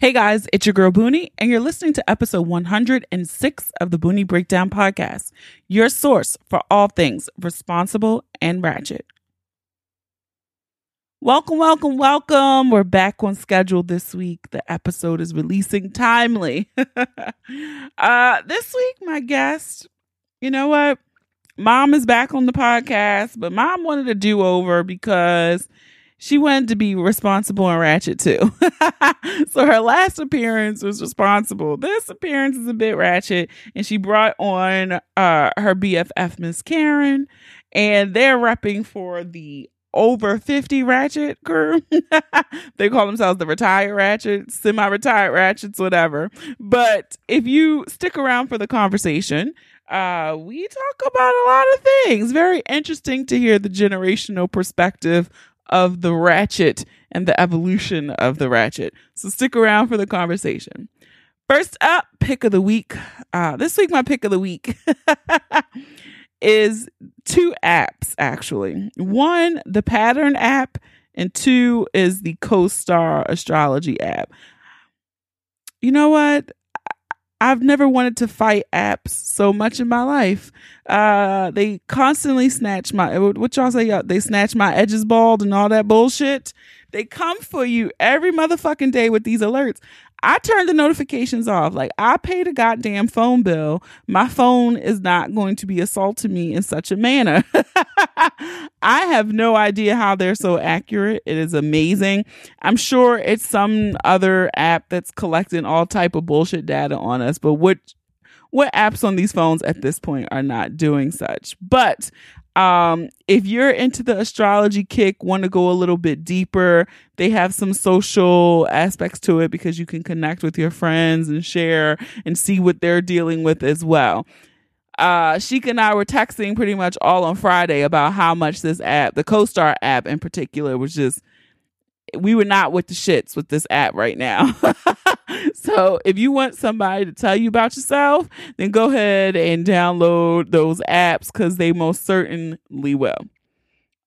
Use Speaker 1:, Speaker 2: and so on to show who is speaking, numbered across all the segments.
Speaker 1: Hey guys, it's your girl Boonie, and you're listening to episode 106 of the Boonie Breakdown Podcast, your source for all things responsible and ratchet. Welcome, welcome, welcome. We're back on schedule this week. The episode is releasing timely. uh, this week, my guest, you know what? Mom is back on the podcast, but mom wanted a do over because she wanted to be responsible and ratchet too. so her last appearance was responsible. This appearance is a bit ratchet, and she brought on uh, her BFF Miss Karen, and they're repping for the over 50 ratchet crew. they call themselves the retired ratchets, semi retired ratchets, whatever. But if you stick around for the conversation, uh, we talk about a lot of things. Very interesting to hear the generational perspective of the ratchet and the evolution of the ratchet. So stick around for the conversation. First up, pick of the week. Uh, this week, my pick of the week is two apps, actually. One, the Pattern app, and two is the CoStar Astrology app. You know what? I've never wanted to fight apps so much in my life. Uh, they constantly snatch my what y'all say? Y'all, They snatch my edges bald and all that bullshit. They come for you every motherfucking day with these alerts. I turned the notifications off. Like I paid a goddamn phone bill. My phone is not going to be assaulting me in such a manner. I have no idea how they're so accurate. It is amazing. I'm sure it's some other app that's collecting all type of bullshit data on us, but what what apps on these phones at this point are not doing such. But um, if you're into the astrology kick, want to go a little bit deeper, they have some social aspects to it because you can connect with your friends and share and see what they're dealing with as well. Uh, Sheik and I were texting pretty much all on Friday about how much this app, the CoStar app in particular, was just we were not with the shits with this app right now. so if you want somebody to tell you about yourself, then go ahead and download those apps because they most certainly will.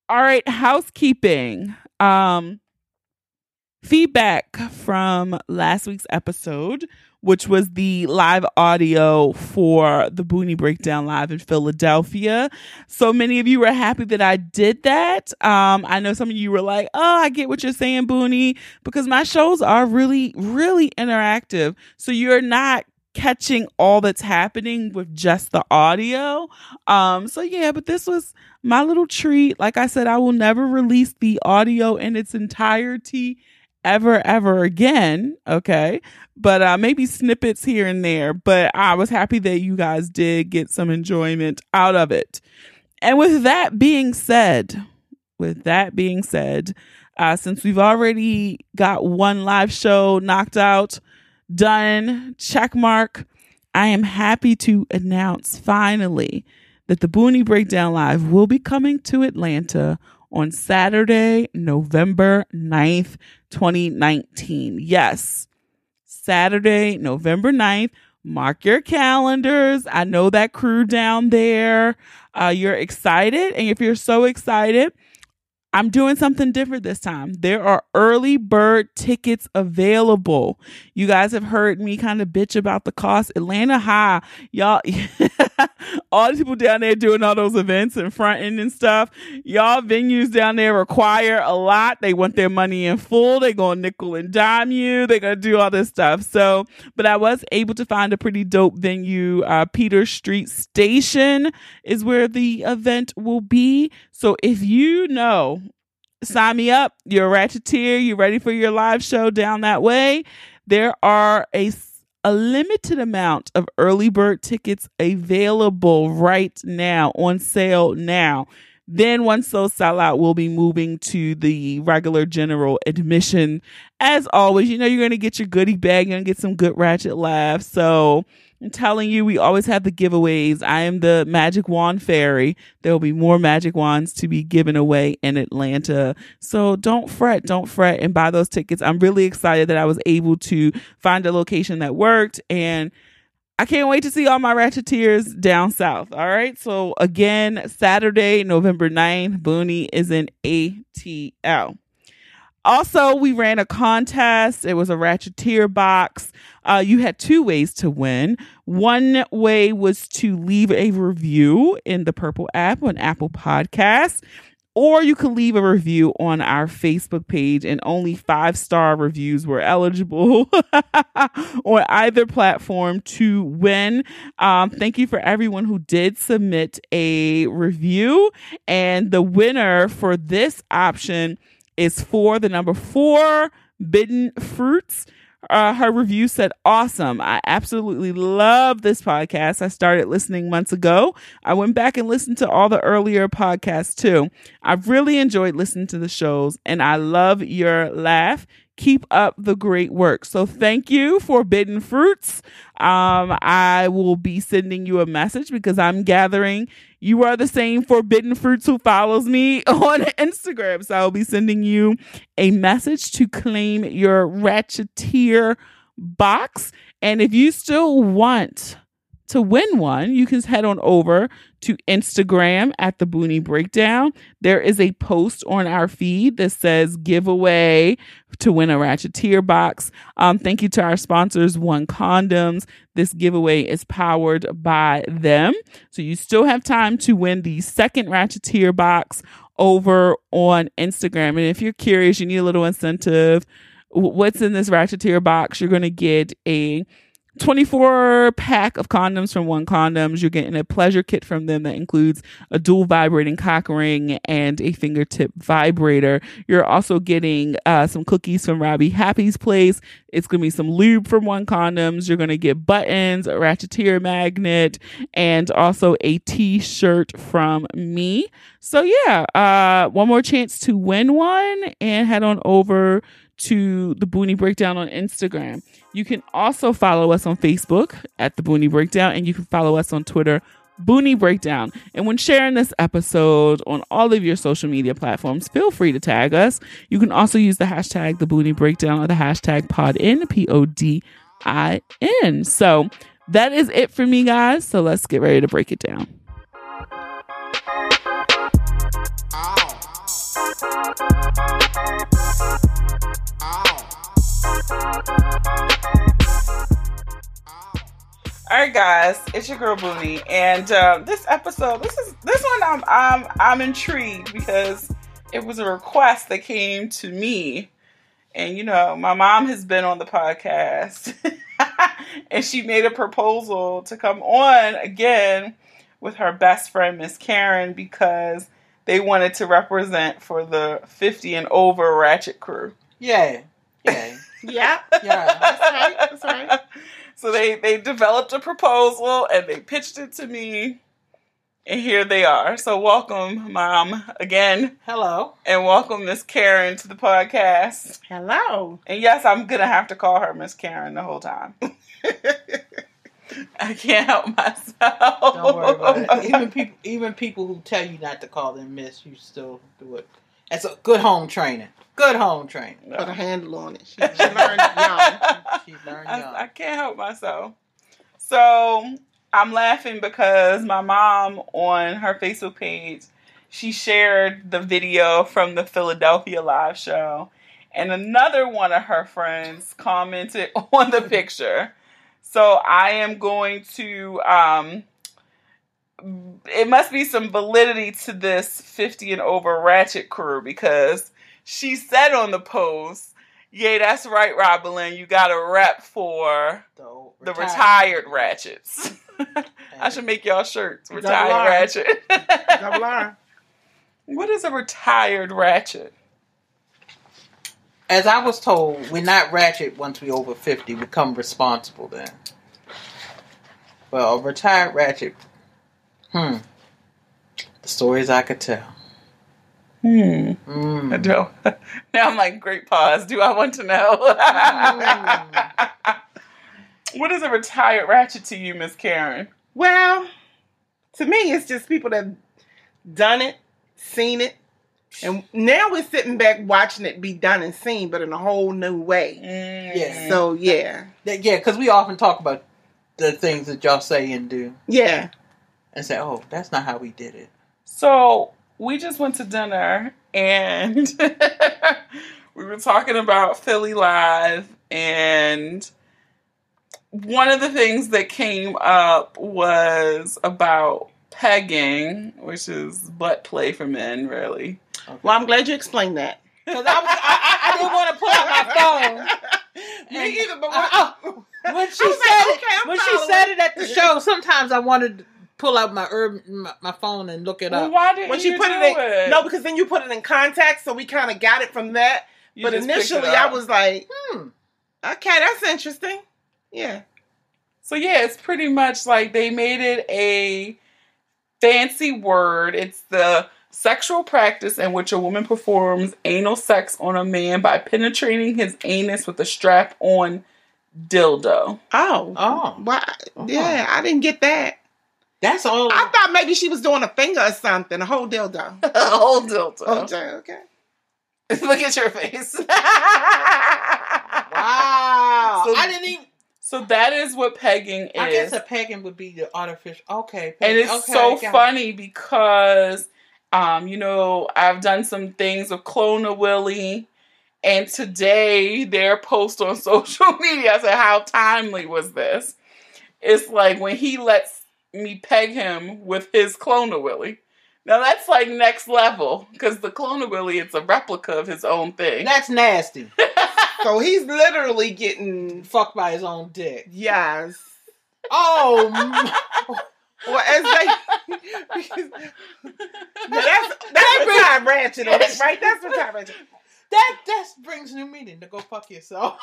Speaker 1: All right, housekeeping. Um, feedback from last week's episode which was the live audio for the Boonie Breakdown Live in Philadelphia. So many of you were happy that I did that. Um, I know some of you were like, oh, I get what you're saying, Boonie, because my shows are really, really interactive. So you're not catching all that's happening with just the audio. Um, so yeah, but this was my little treat. Like I said, I will never release the audio in its entirety ever ever again okay? But uh maybe snippets here and there but i was happy that you guys did get some enjoyment out of it. And with that being said with that being said uh since we've already got one live show knocked out done check mark i am happy to announce finally that the Boonie Breakdown Live will be coming to Atlanta on Saturday, November 9th, 2019. Yes, Saturday, November 9th. Mark your calendars. I know that crew down there. Uh, you're excited. And if you're so excited, I'm doing something different this time. There are early bird tickets available. You guys have heard me kind of bitch about the cost. Atlanta High, y'all, all the people down there doing all those events and fronting and stuff. Y'all venues down there require a lot. They want their money in full. They're going to nickel and dime you. They're going to do all this stuff. So, but I was able to find a pretty dope venue. Uh, Peters Street Station is where the event will be. So if you know, sign me up. You're a Ratcheteer. You're ready for your live show down that way. There are a a limited amount of early bird tickets available right now on sale now. Then once those sell out, we'll be moving to the regular general admission. As always, you know you're gonna get your goodie bag, you're gonna get some good ratchet laughs. So I'm telling you, we always have the giveaways. I am the magic wand fairy. There will be more magic wands to be given away in Atlanta. So don't fret, don't fret and buy those tickets. I'm really excited that I was able to find a location that worked and I can't wait to see all my Ratcheteers down south. All right. So again, Saturday, November 9th, Boonie is in ATL. Also, we ran a contest. It was a Ratcheteer box. Uh, you had two ways to win. One way was to leave a review in the Purple app on Apple Podcasts or you could leave a review on our Facebook page, and only five star reviews were eligible on either platform to win. Um, thank you for everyone who did submit a review, and the winner for this option is for the number four bidden fruits. Uh, her review said, Awesome. I absolutely love this podcast. I started listening months ago. I went back and listened to all the earlier podcasts too. I've really enjoyed listening to the shows and I love your laugh keep up the great work. So thank you Forbidden Fruits. Um, I will be sending you a message because I'm gathering you are the same Forbidden Fruits who follows me on Instagram. So I'll be sending you a message to claim your Ratcheteer box. And if you still want to win one, you can head on over to Instagram at the Boonie Breakdown. There is a post on our feed that says giveaway to win a Ratcheteer box. Um, thank you to our sponsors, One Condoms. This giveaway is powered by them. So you still have time to win the second Ratcheteer box over on Instagram. And if you're curious, you need a little incentive. What's in this Ratcheteer box? You're going to get a 24 pack of condoms from One Condoms. You're getting a pleasure kit from them that includes a dual vibrating cock ring and a fingertip vibrator. You're also getting uh, some cookies from Robbie Happy's place. It's going to be some lube from One Condoms. You're going to get buttons, a Ratcheteer magnet, and also a t-shirt from me. So yeah, uh, one more chance to win one and head on over to the Boonie Breakdown on Instagram. You can also follow us on Facebook at the Boonie Breakdown, and you can follow us on Twitter, Boonie Breakdown. And when sharing this episode on all of your social media platforms, feel free to tag us. You can also use the hashtag the Boonie Breakdown or the hashtag PodIn, P O D I N. So that is it for me, guys. So let's get ready to break it down. All right, guys, it's your girl Boonie, and uh, this episode, this is this one, I'm I'm I'm intrigued because it was a request that came to me, and you know, my mom has been on the podcast, and she made a proposal to come on again with her best friend Miss Karen because they wanted to represent for the 50 and over Ratchet crew.
Speaker 2: Yeah, yeah,
Speaker 3: Yeah.
Speaker 2: yeah.
Speaker 3: That's right. That's right.
Speaker 1: So they they developed a proposal and they pitched it to me, and here they are. So welcome, mom, again,
Speaker 2: Hello.
Speaker 1: and welcome Miss Karen to the podcast.
Speaker 3: Hello.
Speaker 1: And yes, I'm gonna have to call her Miss Karen the whole time. I can't help myself.
Speaker 2: Don't worry about it. Even people, even people who tell you not to call them Miss, you still do it. That's a good home training. Good home training.
Speaker 3: Put a handle on it. She, she learned young.
Speaker 2: She learned
Speaker 1: I,
Speaker 2: young.
Speaker 1: I can't help myself. So I'm laughing because my mom on her Facebook page, she shared the video from the Philadelphia live show, and another one of her friends commented on the picture. So I am going to. Um, it must be some validity to this 50 and over ratchet crew because she said on the post, "Yeah, that's right, Robin. You got a rep for
Speaker 2: So,
Speaker 1: the retired ratchets." I should make y'all shirts. Retired ratchet.
Speaker 3: Double R.
Speaker 1: what is a retired ratchet?
Speaker 2: As I was told, we're not ratchet once we over fifty. We become responsible then. Well, a retired ratchet. Hmm. The stories I could tell.
Speaker 1: Hmm. I
Speaker 2: Mm.
Speaker 1: don't. Now I'm like, great pause. Do I want to know? what is a retired ratchet to you, Miss Karen?
Speaker 3: Well, to me, it's just people that done it, seen it, and now we're sitting back watching it be done and seen, but in a whole new way.
Speaker 2: Yes.
Speaker 3: So yeah,
Speaker 2: That- Yeah, because we often talk about the things that y'all say and do,
Speaker 3: yeah.
Speaker 2: and say, "Oh, that's not how we did it."
Speaker 1: So we just went to dinner and we were talking about Philly Live, and one of the things that came up was about pegging, which is butt play for men, really.
Speaker 3: Well, I'm glad you explained that.
Speaker 2: Because I, was- I, I, I didn't want to pull out my phone.
Speaker 3: Me
Speaker 2: And-
Speaker 3: either, but
Speaker 2: I-
Speaker 3: what,
Speaker 2: uh, uh,
Speaker 3: When she
Speaker 2: said
Speaker 3: like,
Speaker 2: it,
Speaker 3: okay, I'm
Speaker 2: when she said it at the show, sometimes I wanted to pull out my herb, my, my phone and look it
Speaker 1: Well,
Speaker 2: up.
Speaker 1: why didn't
Speaker 3: when
Speaker 1: you
Speaker 3: she put
Speaker 1: do
Speaker 3: it in, no, because then you put it in context, so we kind of got it from that.
Speaker 1: You
Speaker 3: but
Speaker 1: just picked it
Speaker 3: initially, I was like,
Speaker 2: Hmm.
Speaker 3: okay, that's interesting. Yeah.
Speaker 1: So yeah, it's pretty much like they made it a fancy word. It's the sexual practice in which a woman performs anal sex on a man by penetrating his anus with a strap-on dildo.
Speaker 3: Oh.
Speaker 2: Oh.
Speaker 3: Why?
Speaker 2: Oh.
Speaker 3: Yeah, I didn't get that.
Speaker 2: That's all.
Speaker 3: I thought maybe she was doing a finger or something, a whole dildo.
Speaker 1: a whole dildo.
Speaker 3: Okay, okay.
Speaker 1: Look at your face.
Speaker 2: wow.
Speaker 1: So-
Speaker 2: I didn't even.
Speaker 1: So that is what pegging is.
Speaker 2: I guess a pegging would be the artificial. Okay.
Speaker 1: and it's
Speaker 2: okay,
Speaker 1: so
Speaker 2: got it.
Speaker 1: funny because um you know i've done some things with Clone-A-Willy and today their post on social media i said how timely was this it's like when he lets me peg him with his Clone-A-Willy now that's like next level because the Clone-A-Willy it's a replica of his own thing
Speaker 2: That's nasty.
Speaker 3: So he's literally getting
Speaker 2: Fucked by his own dick.
Speaker 3: yes.
Speaker 2: Oh.
Speaker 3: Well, as they, that's that's what time ratchet is, right? That's what time ratchet.
Speaker 2: that that brings new meaning to go fuck yourself.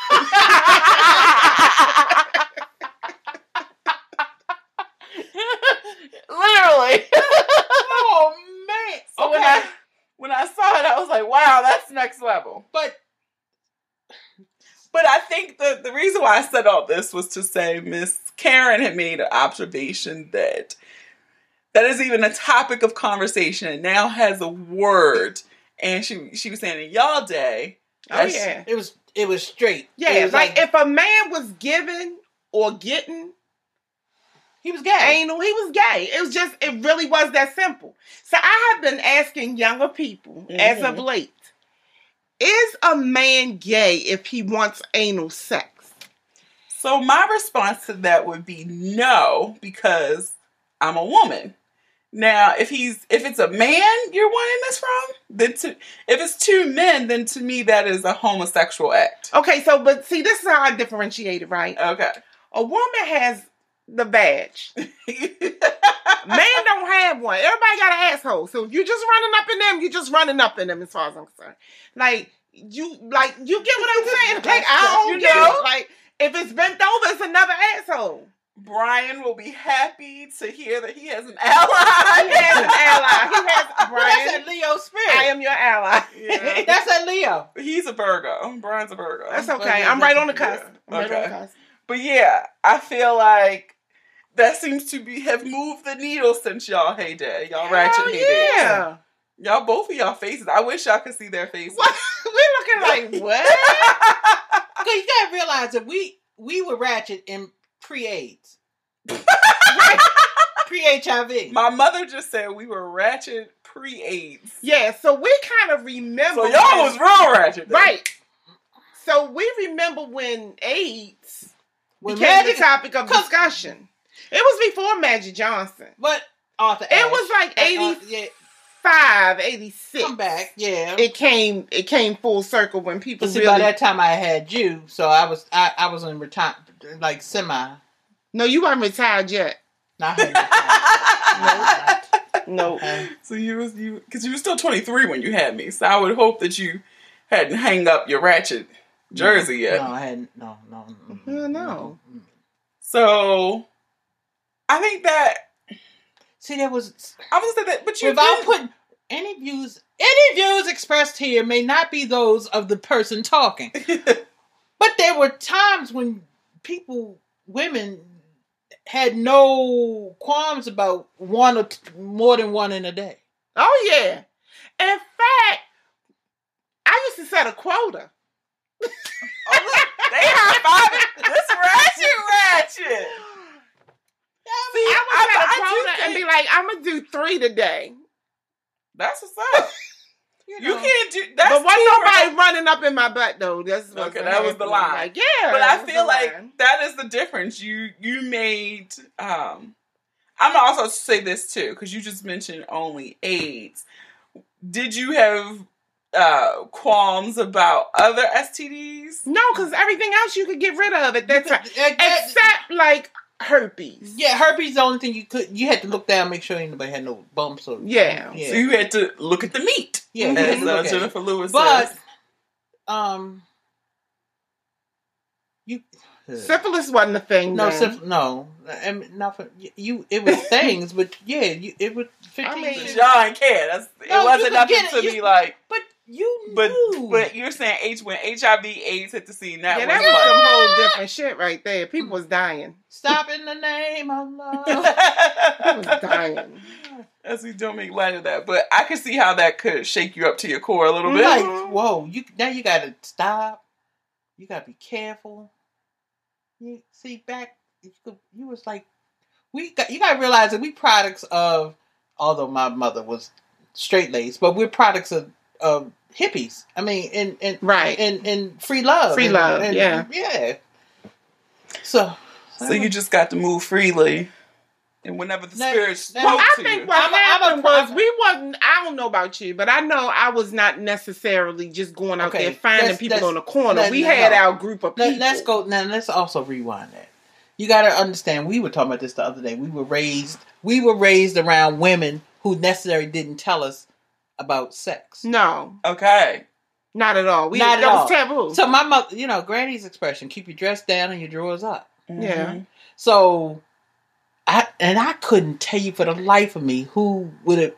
Speaker 1: Literally
Speaker 2: oh man.
Speaker 1: So when I when I saw it, I was like, "Wow, that's next level."
Speaker 2: but
Speaker 1: But I think the the reason why I said all this was to say Miss Karen had made an observation that that is even a topic of conversation and now has a word. And she she was saying in y'all day,
Speaker 3: Oh yeah,
Speaker 2: it was it was straight.
Speaker 3: yeah.
Speaker 2: It was
Speaker 3: like, if a man was given or getting
Speaker 2: he was gay.
Speaker 3: anal, he was gay. It was just, it really was that simple. So I have been asking younger people as of
Speaker 1: Mhm.
Speaker 3: late: Is a man gay if he wants anal sex?
Speaker 1: So my response to that would be no, because I'm a woman. Now, if he's if it's a man you're wanting this from, then to if it's two men, then to me that is a homosexual act.
Speaker 3: Okay, so but see, this is how I differentiate it, right?
Speaker 1: Okay.
Speaker 3: A woman has the badge. Man don't have one. Everybody got an asshole. So if you're just running up in them, you're just running up in them as far as I'm concerned. Like you like you get what I'm saying? Like I don't
Speaker 1: You
Speaker 3: get
Speaker 1: know?
Speaker 3: it. Like if it's bent over, it's another asshole.
Speaker 1: Brian will be happy to hear that he has an ally.
Speaker 3: He has an ally. He has
Speaker 2: Well,
Speaker 3: Brian.
Speaker 2: that's a Leo spirit.
Speaker 3: I am your ally.
Speaker 1: Yeah.
Speaker 2: That's a Leo.
Speaker 1: He's a Virgo. Brian's a Virgo.
Speaker 3: That's okay. I'm right on the cusp.
Speaker 1: yeah.
Speaker 3: I'm right on
Speaker 1: Okay.
Speaker 3: the cusp.
Speaker 1: But yeah, I feel like that seems to be have moved the needle since y'all heyday. Y'all ratchet
Speaker 3: Hell
Speaker 1: heyday.
Speaker 3: yeah.
Speaker 1: Y'all both of y'all faces. I wish y'all could see their faces.
Speaker 3: What? We're looking like what?
Speaker 2: Okay, you gotta realize that we we were ratchet in pre-AIDS, pre-HIV.
Speaker 1: My mother just said we were ratchet pre-AIDS.
Speaker 3: Yeah, so we kind of remember.
Speaker 1: So y'all was real ratchet. then.
Speaker 3: right. So we remember when AIDS
Speaker 2: When
Speaker 3: became the topic of
Speaker 2: Cause-
Speaker 3: discussion. It was before Magic Johnson.
Speaker 2: But Arthur,
Speaker 3: It
Speaker 2: Ashe,
Speaker 3: was like
Speaker 2: uh, uh,
Speaker 3: 85,
Speaker 2: yeah,
Speaker 3: 86.
Speaker 2: come back, yeah.
Speaker 3: It came. It came full circle when people
Speaker 2: but see,
Speaker 3: really.
Speaker 2: by that time I had you, so I was I, I was in retirement, like semi.
Speaker 3: no, you weren't retired yet.
Speaker 2: Not had
Speaker 3: No.
Speaker 2: Okay.
Speaker 1: So you was you because you were still 23 when you had me. So I would hope that you hadn't hang up your ratchet jersey yet.
Speaker 2: No, I hadn't. No, no,
Speaker 3: Hell no.
Speaker 2: mm.
Speaker 1: So I think that
Speaker 2: See, there was
Speaker 1: I was gonna say that, but you
Speaker 2: without
Speaker 1: did-
Speaker 2: putting any views. Any views expressed here may not be those of the person talking, but there were times when people, women, had no qualms about one or t- more than one in a day.
Speaker 3: Oh yeah. In fact, I used to set a quota.
Speaker 1: Oh, look, they high five. this ratchet ratchet. See,
Speaker 3: I would set a
Speaker 1: I do
Speaker 3: quota and be like, I'm gonna do three today.
Speaker 1: That's what's up.
Speaker 2: you,
Speaker 1: You can't do that's
Speaker 3: but wasn't nobody
Speaker 1: real.
Speaker 3: running up in my butt though. That's
Speaker 1: Okay, that was the line.
Speaker 3: Like, yeah,
Speaker 1: But I feel like
Speaker 3: line.
Speaker 1: that is the difference. You you made um I'm gonna also say this too, because you just mentioned only AIDS. Did you have uh qualms about other STDs?
Speaker 3: no, because everything else you could get rid of at that time, except like herpes.
Speaker 2: yeah, herpes. is The only thing you could you had to look down, make sure anybody had no bumps or
Speaker 3: Yeah.
Speaker 2: yeah.
Speaker 1: So you had to look at the meat.
Speaker 2: Yeah, you
Speaker 1: as uh,
Speaker 2: look.
Speaker 1: Jennifer Lewis
Speaker 2: But
Speaker 1: says.
Speaker 2: um, you
Speaker 3: Syphilis wasn't a thing.
Speaker 2: no syph- no, I mean, not for you. It was things, but yeah, you it was fifteen.
Speaker 3: mean-
Speaker 2: years-
Speaker 1: Y'all care. That's it
Speaker 2: No,
Speaker 1: wasn't
Speaker 2: could
Speaker 1: nothing
Speaker 2: it.
Speaker 1: to
Speaker 2: You-
Speaker 1: be like
Speaker 2: but you
Speaker 1: but
Speaker 2: knew.
Speaker 1: but you're saying H when HIV AIDS hit the scene, that
Speaker 3: yeah,
Speaker 1: was
Speaker 3: that was
Speaker 1: like
Speaker 3: some whole different shit right there. People was dying.
Speaker 2: Stop in the name of love.
Speaker 3: People was dying.
Speaker 1: As we don't make light of that, but I can see how that could shake you up to your core a little bit.
Speaker 2: like, whoa, you now you gotta stop. You gotta be careful. You see back, you, could- you was like, we got you gotta realize that we products of. Although my mother was straight laced, but we're products of of hippies. I mean, and and
Speaker 3: Right.
Speaker 2: and and free love,
Speaker 3: Free
Speaker 2: and-
Speaker 3: love,
Speaker 2: and-
Speaker 3: yeah.
Speaker 2: yeah. So,
Speaker 1: So you just got to move freely, and whenever the
Speaker 2: Now-
Speaker 1: spirit
Speaker 2: now-
Speaker 1: spoke
Speaker 3: Well, I
Speaker 1: to
Speaker 3: think
Speaker 1: you,
Speaker 3: what
Speaker 2: I'm a- I'm a
Speaker 3: happened was we wasn't. I don't know about you, but I know I was not necessarily just going out
Speaker 2: Okay,
Speaker 3: there finding
Speaker 2: let's-
Speaker 3: people
Speaker 2: let's-
Speaker 3: on the corner.
Speaker 2: let-
Speaker 3: we
Speaker 2: no,
Speaker 3: had
Speaker 2: no.
Speaker 3: our group of people.
Speaker 2: Let, let's go now. Let's also rewind that. You got to understand. We were talking about this the other day. We were raised. We were raised around women who necessarily didn't tell us about sex.
Speaker 3: No,
Speaker 1: okay,
Speaker 3: not at all. We
Speaker 2: Not at
Speaker 3: that
Speaker 2: all.
Speaker 3: was taboo.
Speaker 2: So my mother, you know, Granny's expression: "Keep your dress down and your drawers up."
Speaker 3: Yeah.
Speaker 1: Mhm.
Speaker 2: So, I and I couldn't tell you for the life of me who would have,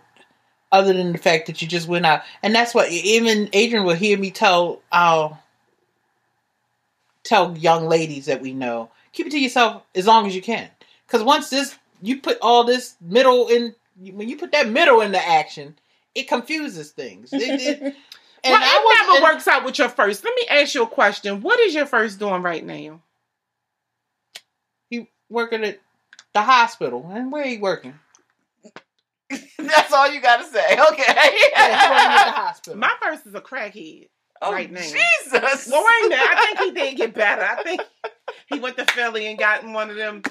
Speaker 2: other than the fact that you just went out, and that's what even Adrian will hear me tell our tell young ladies that we know keep it to yourself as long as you can, because once this you put all this middle in when you put that middle into action, it confuses things. It, it, and
Speaker 3: well,
Speaker 2: I
Speaker 3: it
Speaker 2: wasn't-
Speaker 3: never
Speaker 2: and-
Speaker 3: works out with your first. Let me ask you a question. What is your first doing right now?
Speaker 2: He working at the hospital, and where he working?
Speaker 1: That's all you got to say. Okay.
Speaker 2: Yeah, working at the hospital.
Speaker 3: My first is a crackhead.
Speaker 1: oh,
Speaker 3: right now.
Speaker 1: Jesus.
Speaker 3: Well, wait a minute. I think he did get better. I think he went to Philly and got in one of them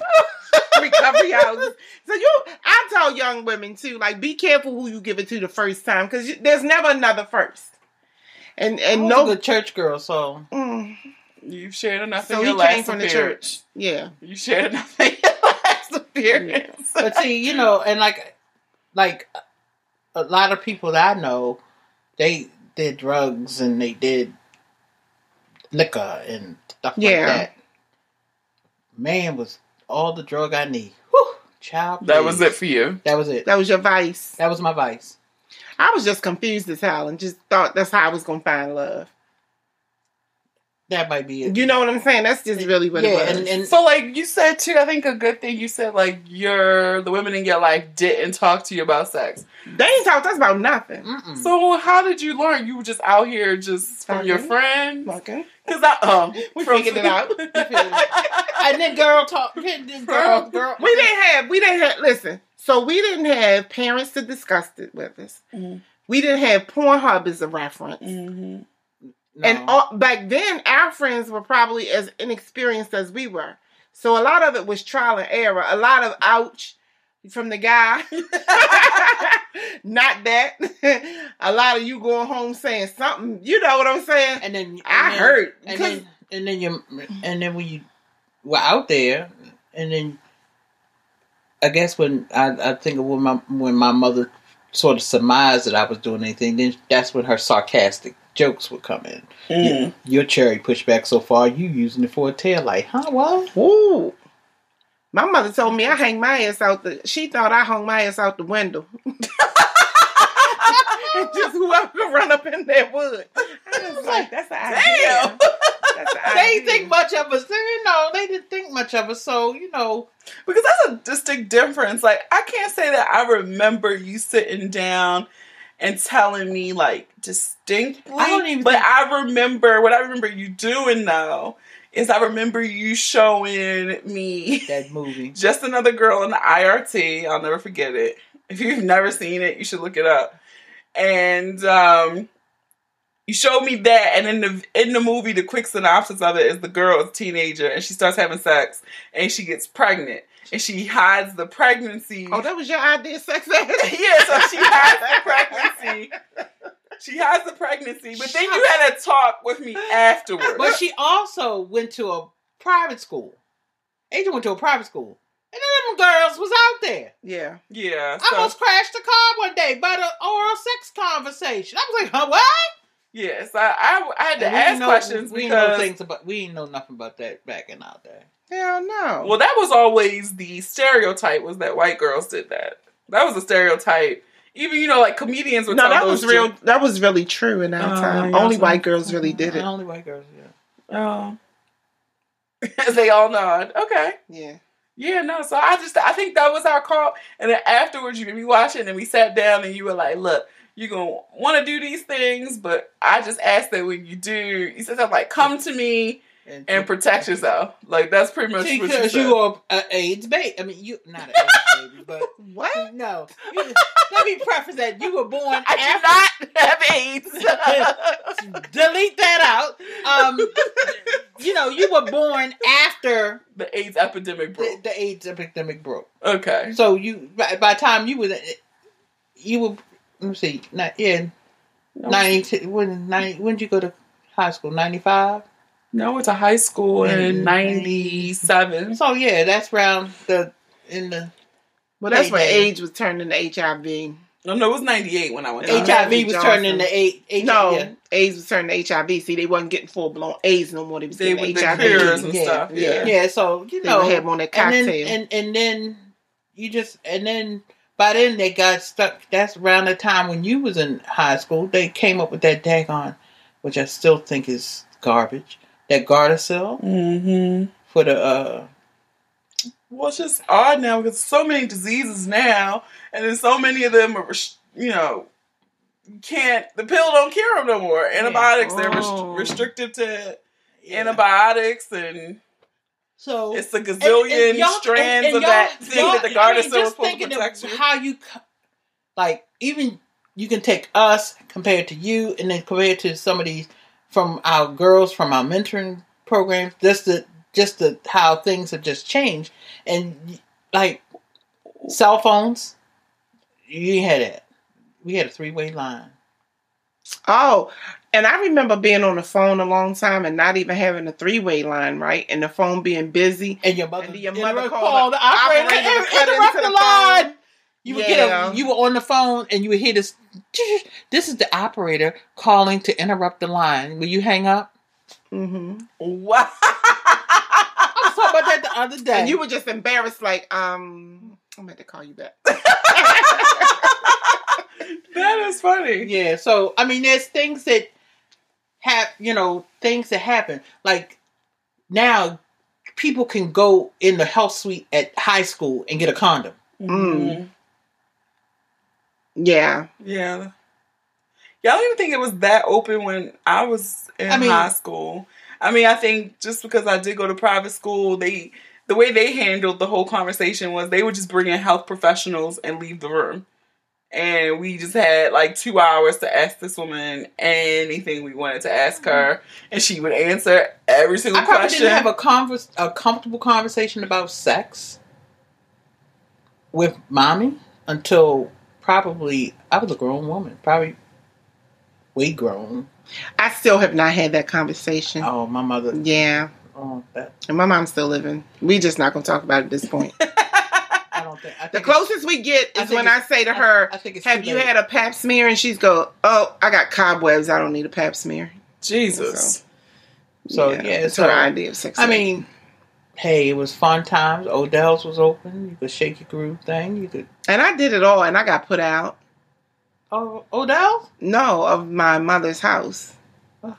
Speaker 3: recovery houses. So you, I tell young women too, like be careful who you give it to the first time because there's never another first. And and no,
Speaker 2: good church girl, so
Speaker 3: Mm,
Speaker 1: You've shared enough
Speaker 3: so
Speaker 1: in
Speaker 3: he
Speaker 1: last
Speaker 3: came from the church. Yeah,
Speaker 1: You shared enough in your last appearance.
Speaker 2: but see, you know, and like, like a lot of people that I know, they did drugs and they did liquor and stuff like
Speaker 3: Yeah.
Speaker 2: that. Man, was all the drug I need. Whew, child,
Speaker 1: that was it for you.
Speaker 2: That was it.
Speaker 3: that was your vice.
Speaker 2: That was my vice.
Speaker 3: I was just confused as hell and just thought that's how I was gonna find love.
Speaker 2: That might be it.
Speaker 3: You know what I'm saying? That's just really what
Speaker 2: yeah,
Speaker 3: it was.
Speaker 2: and, and
Speaker 1: So, like you said too, I think a good thing you said, like your the women in your life didn't talk to you about sex.
Speaker 3: they ain't talked to us about nothing.
Speaker 2: mm-mm.
Speaker 1: So, how did you learn? You were just out here just from your friends.
Speaker 3: Okay,
Speaker 1: Because I um
Speaker 3: we
Speaker 1: from-
Speaker 3: figured it out.
Speaker 2: and then girl talk, then girl, girl.
Speaker 3: We didn't have we didn't have listen. So we didn't have parents to discuss it with us.
Speaker 1: Mhm.
Speaker 3: We didn't have Pornhub as a reference.
Speaker 1: Mhm.
Speaker 2: No.
Speaker 3: And all, back then, our friends were probably as inexperienced as we were. So a lot of it was trial and error. A lot of ouch from the guy. Not that. a lot of you going home saying something. You know what I'm saying?
Speaker 2: and then and
Speaker 3: I
Speaker 2: then-
Speaker 3: heard.
Speaker 2: and then and then you and then when you were out there, and then I guess when I, I think of when my when my mother sort of surmised that I was doing anything, then that's when her sarcastic jokes would come in.
Speaker 1: Mm.
Speaker 2: Your cherry pushed back so far, you using it for a tail light, huh? What?
Speaker 3: Ooh. My mother told me I hang my ass out the. She thought I hung my ass out the window. just whoever could run up in there would. I was like, that's an
Speaker 1: Damn.
Speaker 3: idea. That's an
Speaker 2: They
Speaker 3: idea.
Speaker 2: think much of us. You know, they didn't think much of us. So you know,
Speaker 1: Because that's a distinct difference. Like I can't say that I remember you sitting down and telling me like distinctly.
Speaker 2: I don't even
Speaker 1: but
Speaker 2: think-
Speaker 1: I remember what I remember you doing though is I remember you showing me
Speaker 2: that movie.
Speaker 1: just another girl in the IRT. I'll never forget it. If you've never seen it, you should look it up. and um, you showed me that, and in the in the movie, the quick synopsis of it is the girl is a teenager and she starts having sex and she gets pregnant and she hides the pregnancy.
Speaker 3: Oh, that was your idea, sex ed?
Speaker 1: yeah, so she hides the pregnancy. She has the pregnancy, but then you had a talk with me afterwards.
Speaker 2: But she also went to a private school. Angel went to a private school. And then them girls was out there.
Speaker 3: Yeah.
Speaker 1: yeah,
Speaker 2: I
Speaker 1: so,
Speaker 2: almost crashed the car one day by the oral sex conversation. I was like, huh, what?
Speaker 1: yes, I, I, I had to
Speaker 2: And we
Speaker 1: ask
Speaker 2: didn't know-
Speaker 1: questions
Speaker 2: we didn't know things about we didn't know nothing about that back in our day.
Speaker 3: Hell no.
Speaker 1: well, that was always the stereotype was that white girls did that. That was a stereotype. Even you know, like comedians would
Speaker 3: no,
Speaker 1: tell
Speaker 3: that
Speaker 1: those
Speaker 3: was real.
Speaker 1: jokes.
Speaker 3: That was really true in that
Speaker 1: Oh,
Speaker 3: time.
Speaker 1: yeah,
Speaker 3: Only
Speaker 1: so-
Speaker 3: white girls really did it.
Speaker 2: Only white girls, yeah.
Speaker 1: Oh, as they all nod. Okay.
Speaker 3: Yeah.
Speaker 1: Yeah, no. So I just I think that was our call. And then afterwards you made me watch it and we sat down and you were like, look, you're gonna wanna do these things, but I just asked that when you do, you said something like, come to me and protect yourself. Like that's pretty much what you
Speaker 2: because
Speaker 1: said.
Speaker 2: you are an AIDS baby. I mean, you not an AIDS baby, but
Speaker 3: What?
Speaker 2: no. You- let me preface that you were born
Speaker 1: I
Speaker 2: after.
Speaker 1: do not have AIDS.
Speaker 2: Delete that out. Um, you know, you were born after
Speaker 1: the AIDS epidemic broke.
Speaker 2: the AIDS epidemic broke.
Speaker 1: Okay.
Speaker 2: So you, by, by the time you were, you were. Let me see. Not, yeah, ninety. When ninety? When did you go to high school? Ninety five.
Speaker 1: No, I went to high school in
Speaker 2: Mm.
Speaker 1: ninety seven.
Speaker 2: So yeah, that's around the in the
Speaker 3: Well, that's when
Speaker 2: Dave.
Speaker 3: AIDS was turning to HIV.
Speaker 1: No, no, it was ninety eight when I went to
Speaker 3: Yeah.
Speaker 1: high
Speaker 2: HIV was turning into eight. HIV,
Speaker 3: No,
Speaker 2: yeah.
Speaker 3: AIDS was turning to HIV. See, they wasn't getting full blown AIDS no more. They was
Speaker 1: They
Speaker 3: getting
Speaker 1: with the
Speaker 3: HIV.
Speaker 1: cures and
Speaker 2: Yeah,
Speaker 1: stuff.
Speaker 3: yeah.
Speaker 1: Yeah.
Speaker 2: Yeah, so you
Speaker 3: They
Speaker 2: know,
Speaker 3: would have on that
Speaker 2: and
Speaker 3: cocktail.
Speaker 2: then and and then you just and then by then they got stuck. That's around the time when you was in high school. They came up with that daggone, which I still think is garbage. That Gardasil
Speaker 1: Mm-hmm.
Speaker 2: for the uh
Speaker 1: Well, it's just odd now because so many diseases now, and then so many of them are, you know, can't the pill don't cure them no more. Antibiotics they're
Speaker 3: Oh.
Speaker 1: rest- restricted to
Speaker 2: yeah.
Speaker 1: antibiotics, and
Speaker 2: So
Speaker 1: it's a gazillion
Speaker 2: and y'all-
Speaker 1: strands
Speaker 2: and- and
Speaker 1: of that thing that the
Speaker 2: y'all- I mean,
Speaker 1: Gardasil
Speaker 2: just
Speaker 1: supposed to protect you.
Speaker 2: How you, like, even you can take us compared to you, and then compared to some of these from our girls from our mentoring programs. Just the just the how things have just changed, and like cell phones, you had it. We had a three way line.
Speaker 3: oh, and I remember being on the phone a long time and not even having a three way line, right? And the phone being busy.
Speaker 2: And your mother,
Speaker 3: And your mother
Speaker 2: the
Speaker 3: called
Speaker 2: call
Speaker 3: the
Speaker 2: operator,
Speaker 3: operator to
Speaker 2: and interrupt the
Speaker 3: the
Speaker 2: line. You would get a, you were on the phone and you would hear this. This is the operator calling to interrupt the line. Will you hang up?
Speaker 3: hmm
Speaker 1: Wow.
Speaker 2: I was talking about that the other day.
Speaker 3: And you were just embarrassed, like, um, I'm going to call you back.
Speaker 1: that is funny.
Speaker 2: yeah. So I mean, there's things that have you know things that happen. Like now, people can go in the health suite at high school and get a condom.
Speaker 1: Mhm.
Speaker 3: Yeah.
Speaker 1: Yeah. Yeah, I don't even think it was that open when I was in
Speaker 2: I mean-
Speaker 1: high school. I mean, I think just because I did go to private school, they the way they handled the whole conversation was they would just bring in health professionals and leave the room. And we just had like two hours to ask this woman anything we wanted to ask mm-hmm. her, and she would answer every single question.
Speaker 2: I probably
Speaker 1: question.
Speaker 2: didn't have a convers a comfortable conversation about sex with mommy until probably I was a grown woman, probably way grown.
Speaker 3: I still have not had that conversation.
Speaker 2: Oh, my mother.
Speaker 3: Yeah.
Speaker 2: Oh, that
Speaker 3: And my mom's still living. We just not going to talk about it at this point.
Speaker 2: I don't think. I
Speaker 3: The closest we get is
Speaker 2: think
Speaker 3: when I say to her,
Speaker 2: I think it's
Speaker 3: Have you
Speaker 2: late.
Speaker 3: had a pap smear? And she's go, Oh, I got cobwebs. I don't need a pap smear.
Speaker 1: Jesus.
Speaker 2: So, yeah,
Speaker 3: it's
Speaker 2: so-
Speaker 3: her idea of sex.
Speaker 2: I mean, hey, it was fun times. Odell's was open. You could shake your groove thing. You could.
Speaker 3: and I did it all, and I got put out.
Speaker 2: Oh, Odell's.
Speaker 3: No, of my mother's house.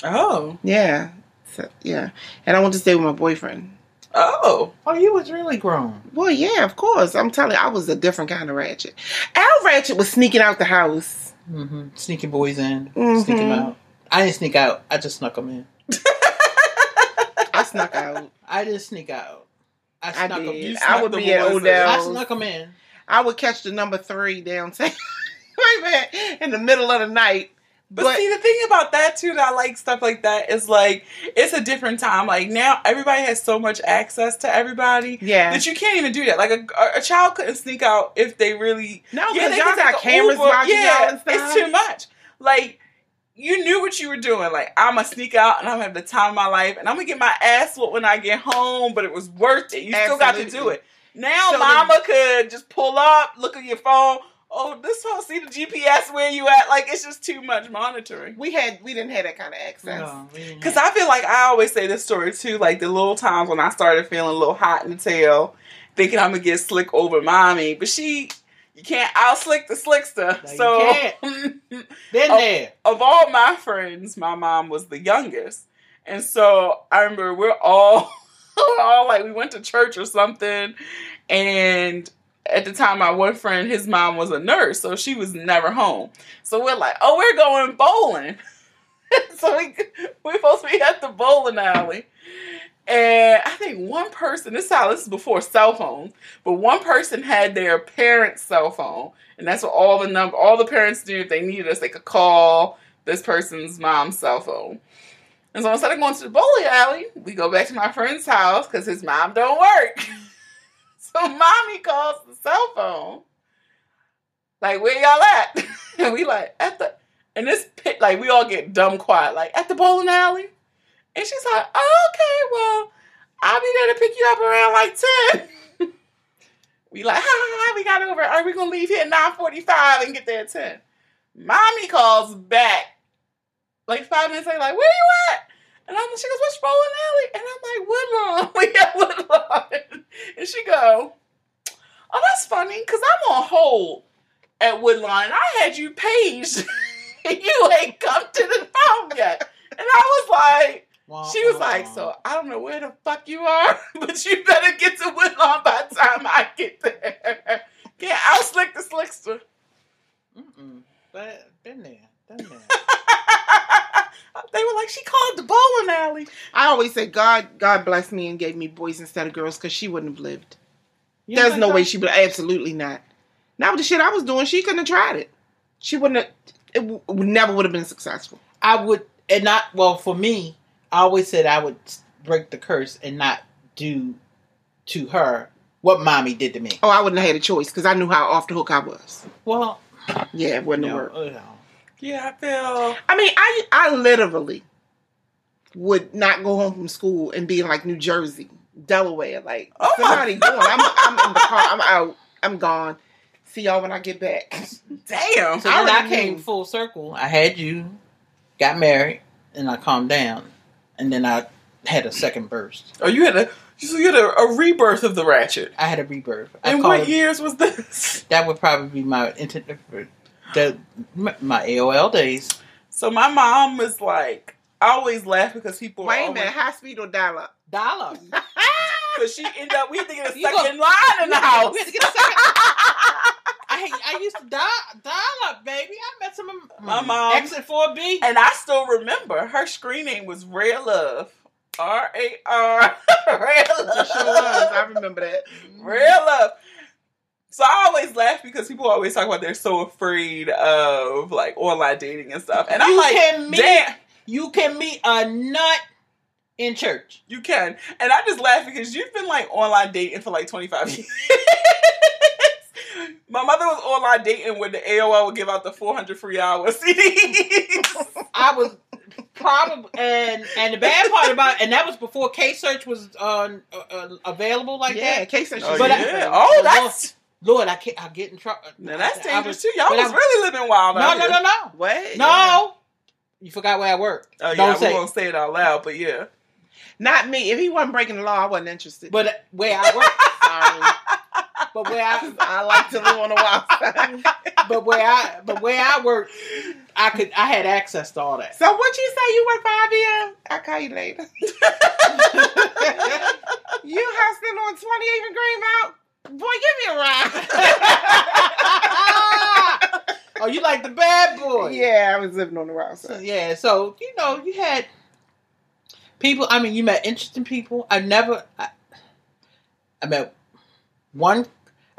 Speaker 1: Oh.
Speaker 3: Yeah, so, yeah. And I went to stay with my boyfriend.
Speaker 1: Oh.
Speaker 2: Oh, you was really grown.
Speaker 3: Well, yeah, of course. I'm telling you, I was a different kind of ratchet. Al Ratchet was sneaking out the house.
Speaker 2: hmm Sneaking boys in,
Speaker 3: Mhm.
Speaker 2: sneak 'em out. I didn't sneak out. I just snuck them in.
Speaker 3: I snuck out.
Speaker 2: I didn't sneak out. I
Speaker 3: I
Speaker 2: snuck them.
Speaker 3: did.
Speaker 1: snuck
Speaker 3: I would be at
Speaker 1: boys in.
Speaker 2: I snuck them in.
Speaker 3: I would catch the number three downtown. screaming in the middle of the night.
Speaker 1: But,
Speaker 3: But-
Speaker 1: see, the thing about that too, that I like stuff like that is like it's a different time. Like now, everybody has so much access to everybody
Speaker 3: Yeah.
Speaker 1: that you can't even do that. Like a, a child couldn't sneak out if they really
Speaker 3: No,
Speaker 1: yeah,
Speaker 3: because
Speaker 1: they
Speaker 3: y'all got cameras
Speaker 1: Uber.
Speaker 3: watching
Speaker 1: yeah,
Speaker 3: y'all and stuff.
Speaker 1: It's too much. Like you knew what you were doing. Like I'm gonna sneak out and I'm gonna have the time of my life, and I'm gonna get my ass whooped when I get home. But it was worth it. You still got to do it. Now,
Speaker 3: So the-
Speaker 1: Mama could just pull up, look at your phone. Oh, this phone see the GPS where you at. Like it's just too much monitoring.
Speaker 3: We had we didn't have that kind of access.
Speaker 2: No, we didn't
Speaker 1: Because
Speaker 2: have-
Speaker 1: I feel like I always say this story too, like the little times when I started feeling a little hot in the tail, thinking I'm gonna get slick over mommy, but she, you can't out slick the slickster.
Speaker 2: No,
Speaker 1: so,
Speaker 2: been
Speaker 1: Oh.
Speaker 2: there.
Speaker 1: of all my friends, my mom was the youngest, and so I remember we're all, we're all like we went to church or something, and at the time my one friend, his mom was a nurse, so she was never home. So we're like, oh, we're going bowling. so we we're supposed to be at the bowling alley. And I think one person, this is is before cell phones, but one person had their parents' cell phone. And that's what all the number all the parents knew if they needed us, they could call this person's mom's cell phone. And so instead of going to the bowling alley, we go back to my friend's house because his mom don't work. so mommy calls the cell phone. Like, where y'all at? and we like, at the and this pit like we all get dumb quiet, like at the bowling alley. And she's like, oh, okay, well, I'll be there to pick you up around like 10. we like, ha, ha, ha, we got over. Are we gonna leave here at 945 and get there at 10? Mommy calls back like five minutes later, like, where you at? And I'm she goes, what's bowling alley? And I'm like, Woodlawn. We at Woodlawn. And she go, Oh, that's funny, because I'm on hold at Woodlawn. and I had you paged. and you ain't come to the phone yet. And I was like, she was like, so I don't know where the fuck you are, but you better get to Woodlawn by the time I get there. Can't out slick the slickster.
Speaker 2: Mm-mm. But been there, done there.
Speaker 1: they were like, she called the bowling alley.
Speaker 3: I always say God God blessed me and gave me boys instead of girls because she wouldn't have lived.
Speaker 2: You
Speaker 3: There's no way she would. Absolutely not. Not with the shit I was doing. She couldn't have tried it. She wouldn't. Have, it w- never would have been successful.
Speaker 2: I would, and not well for me. I always said I would break the curse and not do to her what mommy did to me.
Speaker 3: Oh, I wouldn't have had a choice because I knew how off the hook I was.
Speaker 2: Well,
Speaker 3: Yeah, it wouldn't
Speaker 2: no,
Speaker 3: have worked.
Speaker 2: uh, no.
Speaker 1: Yeah, I feel.
Speaker 3: I mean, I I literally would not go home from school and be in like New Jersey, Delaware. Like
Speaker 1: Oh
Speaker 3: somebody doing. I'm I'm in the car. I'm out. I'm gone. See y'all when I get back.
Speaker 1: Damn.
Speaker 2: So
Speaker 3: I
Speaker 2: then I came
Speaker 3: knew.
Speaker 2: full circle. I had you, got married, and I calmed down, and then I had a second burst.
Speaker 1: Oh, you had a so you had a, a rebirth of the ratchet.
Speaker 2: I had a rebirth. I
Speaker 1: And what
Speaker 2: it-
Speaker 1: years was this?
Speaker 2: That would probably be my intent. The my AOL days.
Speaker 1: So my mom was like, I always laugh because people
Speaker 3: Wait a
Speaker 1: always,
Speaker 3: minute, high speed or dial up?
Speaker 2: Dollar.
Speaker 1: because she ended up we had to get a
Speaker 2: You
Speaker 1: second
Speaker 2: go-
Speaker 1: line in the house.
Speaker 2: We
Speaker 1: house.
Speaker 2: had to get a second. I I used to dial dial up, baby. I met some of
Speaker 1: My mom-
Speaker 2: exit four B.
Speaker 1: and I still remember her screen name was Rare Love. R A R Rare Love.
Speaker 3: It sure was. I remember that. Mm-hmm.
Speaker 1: Real love. So I always laugh because people always talk about they're so afraid of like online dating and stuff. And I'm
Speaker 2: You
Speaker 1: like,
Speaker 2: can meet-
Speaker 1: damn,
Speaker 2: You can meet a nut in church.
Speaker 1: you can. And I just laugh because you've been like online dating for like 25 years. My mother was online dating when the AOL would give out the 400 free hours CDs.
Speaker 2: I was probably and and the bad part about and that was before K search was uh, uh, uh, available like
Speaker 3: yeah,
Speaker 2: that.
Speaker 3: case that
Speaker 1: Oh,
Speaker 2: But I-
Speaker 1: oh, that's
Speaker 2: Lord, I can't. I get in trouble.
Speaker 1: now that's
Speaker 2: I
Speaker 1: dangerous
Speaker 2: was-
Speaker 1: too. Y'all
Speaker 2: but I
Speaker 1: was really living wild
Speaker 2: No,
Speaker 1: out
Speaker 2: no,
Speaker 1: here.
Speaker 2: no, no,
Speaker 3: What?
Speaker 2: no. You forgot where I work.
Speaker 1: Oh yeah,
Speaker 2: Don't
Speaker 1: we
Speaker 2: say.
Speaker 1: won't say it out loud, but yeah.
Speaker 3: Not me. If he wasn't breaking the law, I wasn't interested.
Speaker 2: But uh, where I work,
Speaker 3: Sorry.
Speaker 2: But where I,
Speaker 3: I like to live on the wild side.
Speaker 2: but where I, but where I work, I could, I had access to all that.
Speaker 3: So what you say you work for IBM? I'll call you later. you hustling on 28th and Greenmount? Boy, give me a ride.
Speaker 2: oh, you like the bad boy?
Speaker 3: yeah, I was living on the wild
Speaker 2: So,
Speaker 3: side.
Speaker 2: yeah, so you know, you had people. I mean, you met interesting people. I never, I, I met one.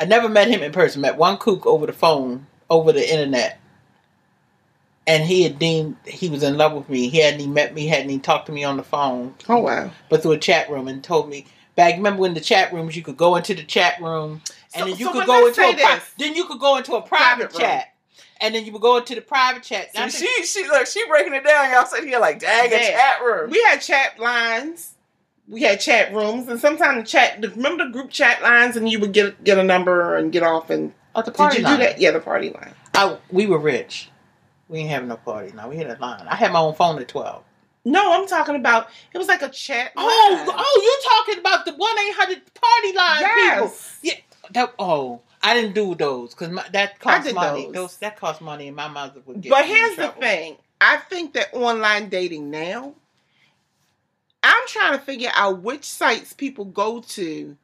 Speaker 2: I never met him in person. Met one kook over the phone, over the internet, and he had deemed he was in love with me. He hadn't even met me, hadn't even talked to me on the phone,
Speaker 3: Oh wow.
Speaker 2: but through a chat room, and told me back. Remember when the chat rooms you could go into the chat room, and
Speaker 3: So-
Speaker 2: then you
Speaker 3: so
Speaker 2: could go into a pri- then you could go into a private,
Speaker 3: Private room.
Speaker 2: chat, and then you would go into the private chat. And
Speaker 1: See,
Speaker 2: think-
Speaker 1: she she look she breaking it down. Y'all sitting here like dang a chat room.
Speaker 3: We had chat lines. We had chat rooms, and sometimes the chat. Remember the group chat lines, and you would get get a number and get off. And
Speaker 2: oh, the
Speaker 3: did you
Speaker 2: line.
Speaker 3: do that? Yeah, the party line.
Speaker 2: I, we were rich. We didn't have no party. Now we had a line. I had my own phone at twelve.
Speaker 3: No, I'm talking about. It was like a chat.
Speaker 2: Oh, oh
Speaker 3: line.
Speaker 2: oh, you're talking about the one eight hundred party line people.
Speaker 3: yes.
Speaker 2: That, oh, I didn't do those because that cost money.
Speaker 3: those.
Speaker 2: Those. that cost money, and my mother would get.
Speaker 3: But here's the thing. I think that online dating now, I'm trying to figure out which sites people go to.